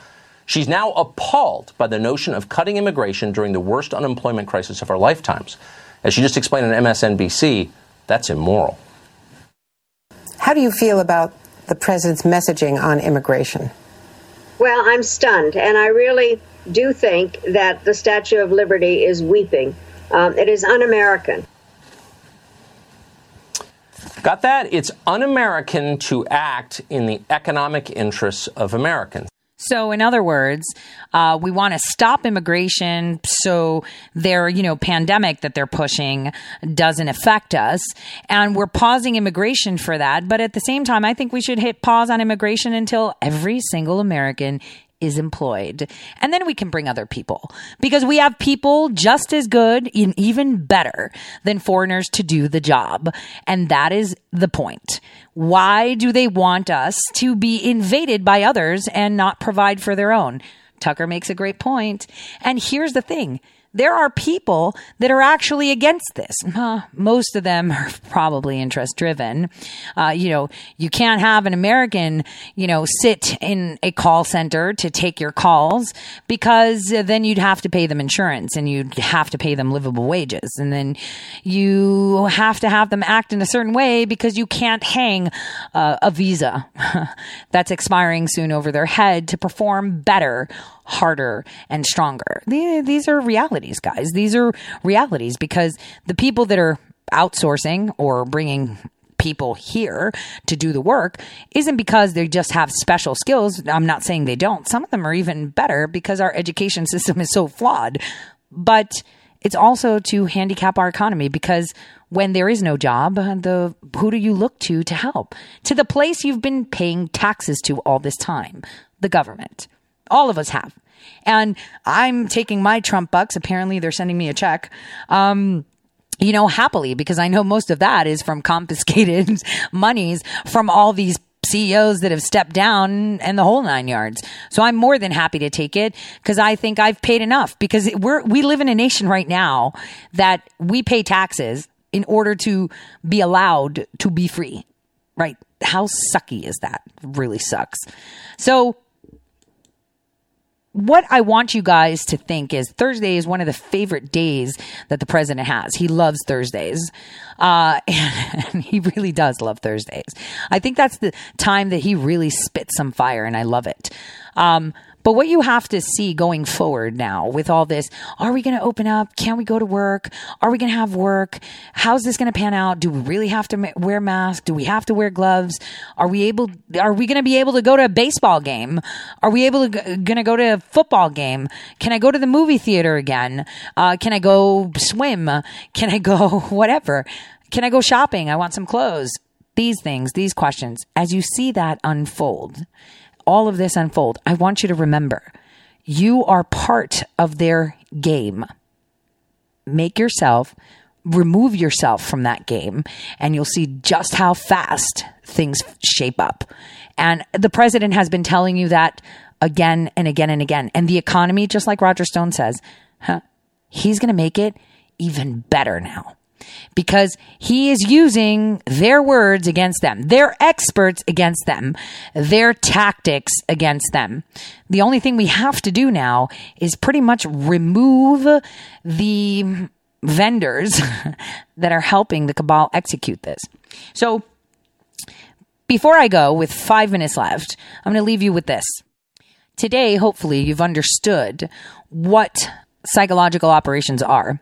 Speaker 10: She's now appalled by the notion of cutting immigration during the worst unemployment crisis of our lifetimes. As she just explained on MSNBC, that's immoral.
Speaker 11: How do you feel about the president's messaging on immigration?
Speaker 12: Well, I'm stunned, and I really do think that the Statue of Liberty is weeping. Um, it is un American.
Speaker 10: Got that? It's un American to act in the economic interests of Americans.
Speaker 1: So, in other words, uh, we want to stop immigration so their, you know, pandemic that they're pushing doesn't affect us. And we're pausing immigration for that. But at the same time, I think we should hit pause on immigration until every single American is employed. And then we can bring other people because we have people just as good and even better than foreigners to do the job. And that is the point. Why do they want us to be invaded by others and not provide for their own? Tucker makes a great point. And here's the thing there are people that are actually against this. Uh, most of them are probably interest driven. Uh, you know, you can't have an American, you know, sit in a call center to take your calls because then you'd have to pay them insurance and you'd have to pay them livable wages. And then you have to have them act in a certain way because you can't hang uh, a visa that's expiring soon over their head to perform better harder and stronger. These are realities, guys. These are realities because the people that are outsourcing or bringing people here to do the work isn't because they just have special skills. I'm not saying they don't. Some of them are even better because our education system is so flawed. But it's also to handicap our economy because when there is no job, the who do you look to to help? To the place you've been paying taxes to all this time, the government. All of us have. And I'm taking my Trump bucks. Apparently, they're sending me a check. Um, you know, happily, because I know most of that is from confiscated monies from all these CEOs that have stepped down and the whole nine yards. So I'm more than happy to take it because I think I've paid enough because we're, we live in a nation right now that we pay taxes in order to be allowed to be free, right? How sucky is that? Really sucks. So what I want you guys to think is Thursday is one of the favorite days that the president has. He loves Thursdays. Uh, and, and, he really does love Thursdays. I think that's the time that he really spits some fire and I love it. Um, but what you have to see going forward now with all this, are we going to open up? Can we go to work? Are we going to have work? How's this going to pan out? Do we really have to wear masks? Do we have to wear gloves? Are we able, are we going to be able to go to a baseball game? Are we able to, going to go to a football game? Can I go to the movie theater again? Uh, can I go swim? Can I go whatever? Can I go shopping? I want some clothes. These things, these questions, as you see that unfold, all of this unfold, I want you to remember you are part of their game. Make yourself, remove yourself from that game, and you'll see just how fast things shape up. And the president has been telling you that again and again and again. And the economy, just like Roger Stone says, huh, he's going to make it even better now because he is using their words against them, their experts against them, their tactics against them. The only thing we have to do now is pretty much remove the vendors that are helping the cabal execute this. So, before I go, with five minutes left, I'm going to leave you with this. Today, hopefully, you've understood what psychological operations are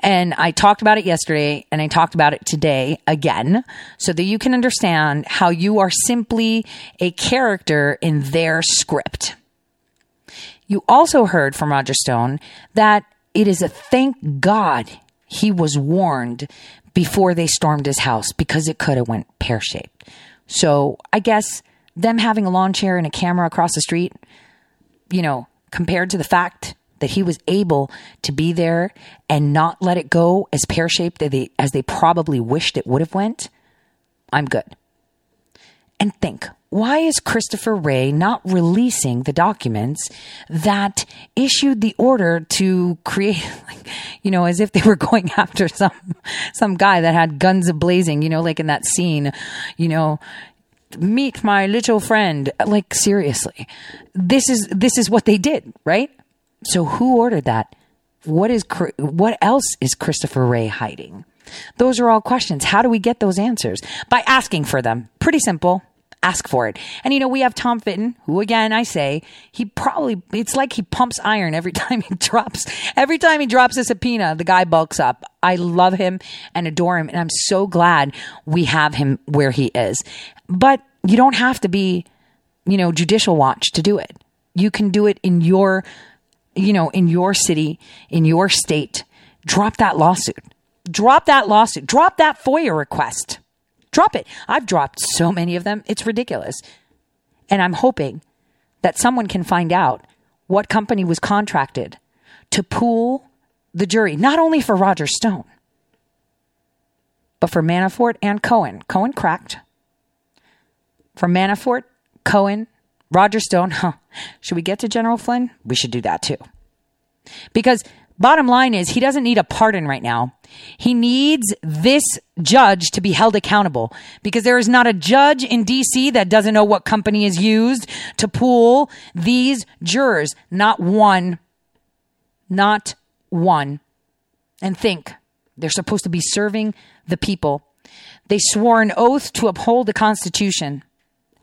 Speaker 1: and I talked about it yesterday and I talked about it today again so that you can understand how you are simply a character in their script. You also heard from Roger Stone that it is a thank God he was warned before they stormed his house because it could have went pear shaped. So I guess them having a lawn chair and a camera across the street, you know, compared to the fact that he was able to be there and not let it go as pear shaped as they, as they probably wished it would have went, I'm good. And think, why is Christopher Wray not releasing the documents that issued the order to create, like, you know, as if they were going after some, some guy that had guns blazing, you know, like in that scene, you know, meet my little friend. Like, seriously, this is, this is what they did, right? So who ordered that? What is, what else is Christopher Wray hiding? Those are all questions. How do we get those answers? By asking for them. Pretty simple ask for it. And you know, we have Tom Fitton, who again, I say, he probably, it's like he pumps iron every time he drops, every time he drops a subpoena, the guy bulks up. I love him and adore him. And I'm so glad we have him where he is. But you don't have to be, you know, judicial watch to do it. You can do it in your, you know, in your city, in your state. Drop that lawsuit. Drop that lawsuit. Drop that FOIA request. Drop it. I've dropped so many of them. It's ridiculous. And I'm hoping that someone can find out what company was contracted to pool the jury, not only for Roger Stone, but for Manafort and Cohen. Cohen cracked. For Manafort, Cohen, Roger Stone. Huh. Should we get to General Flynn? We should do that too. Because Bottom line is he doesn't need a pardon right now. He needs this judge to be held accountable because there is not a judge in DC that doesn't know what company is used to pool these jurors. Not one. Not one. And think they're supposed to be serving the people. They swore an oath to uphold the Constitution.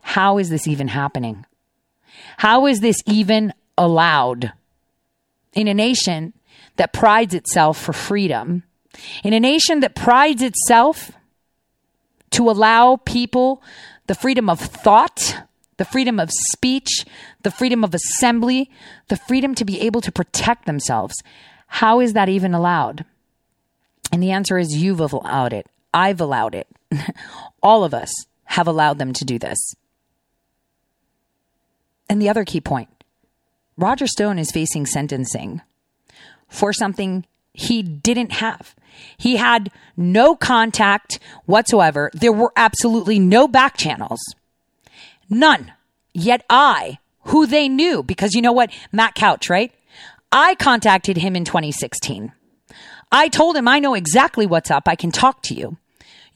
Speaker 1: How is this even happening? How is this even allowed in a nation that prides itself for freedom, in a nation that prides itself to allow people the freedom of thought, the freedom of speech, the freedom of assembly, the freedom to be able to protect themselves. How is that even allowed? And the answer is you've allowed it. I've allowed it. All of us have allowed them to do this. And the other key point Roger Stone is facing sentencing for something he didn't have. He had no contact whatsoever. There were absolutely no back channels. None. Yet I, who they knew, because you know what? Matt Couch, right? I contacted him in 2016. I told him I know exactly what's up. I can talk to you.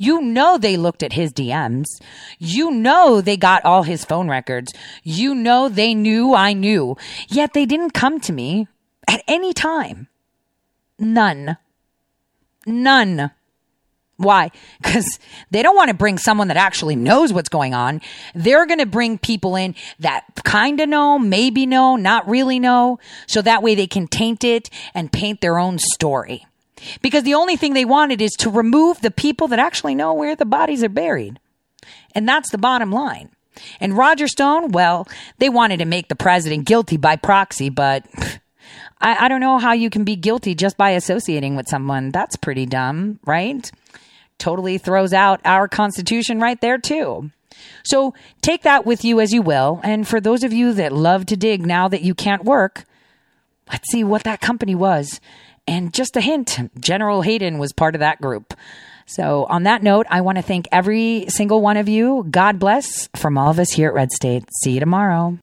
Speaker 1: You know they looked at his DMs. You know they got all his phone records. You know they knew I knew. Yet they didn't come to me at any time. None. None. Why? Because they don't want to bring someone that actually knows what's going on. They're going to bring people in that kind of know, maybe know, not really know. So that way they can taint it and paint their own story. Because the only thing they wanted is to remove the people that actually know where the bodies are buried. And that's the bottom line. And Roger Stone, well, they wanted to make the president guilty by proxy, but I, I don't know how you can be guilty just by associating with someone. That's pretty dumb, right? Totally throws out our Constitution right there, too. So take that with you as you will. And for those of you that love to dig now that you can't work, let's see what that company was. And just a hint General Hayden was part of that group. So, on that note, I want to thank every single one of you. God bless from all of us here at Red State. See you tomorrow.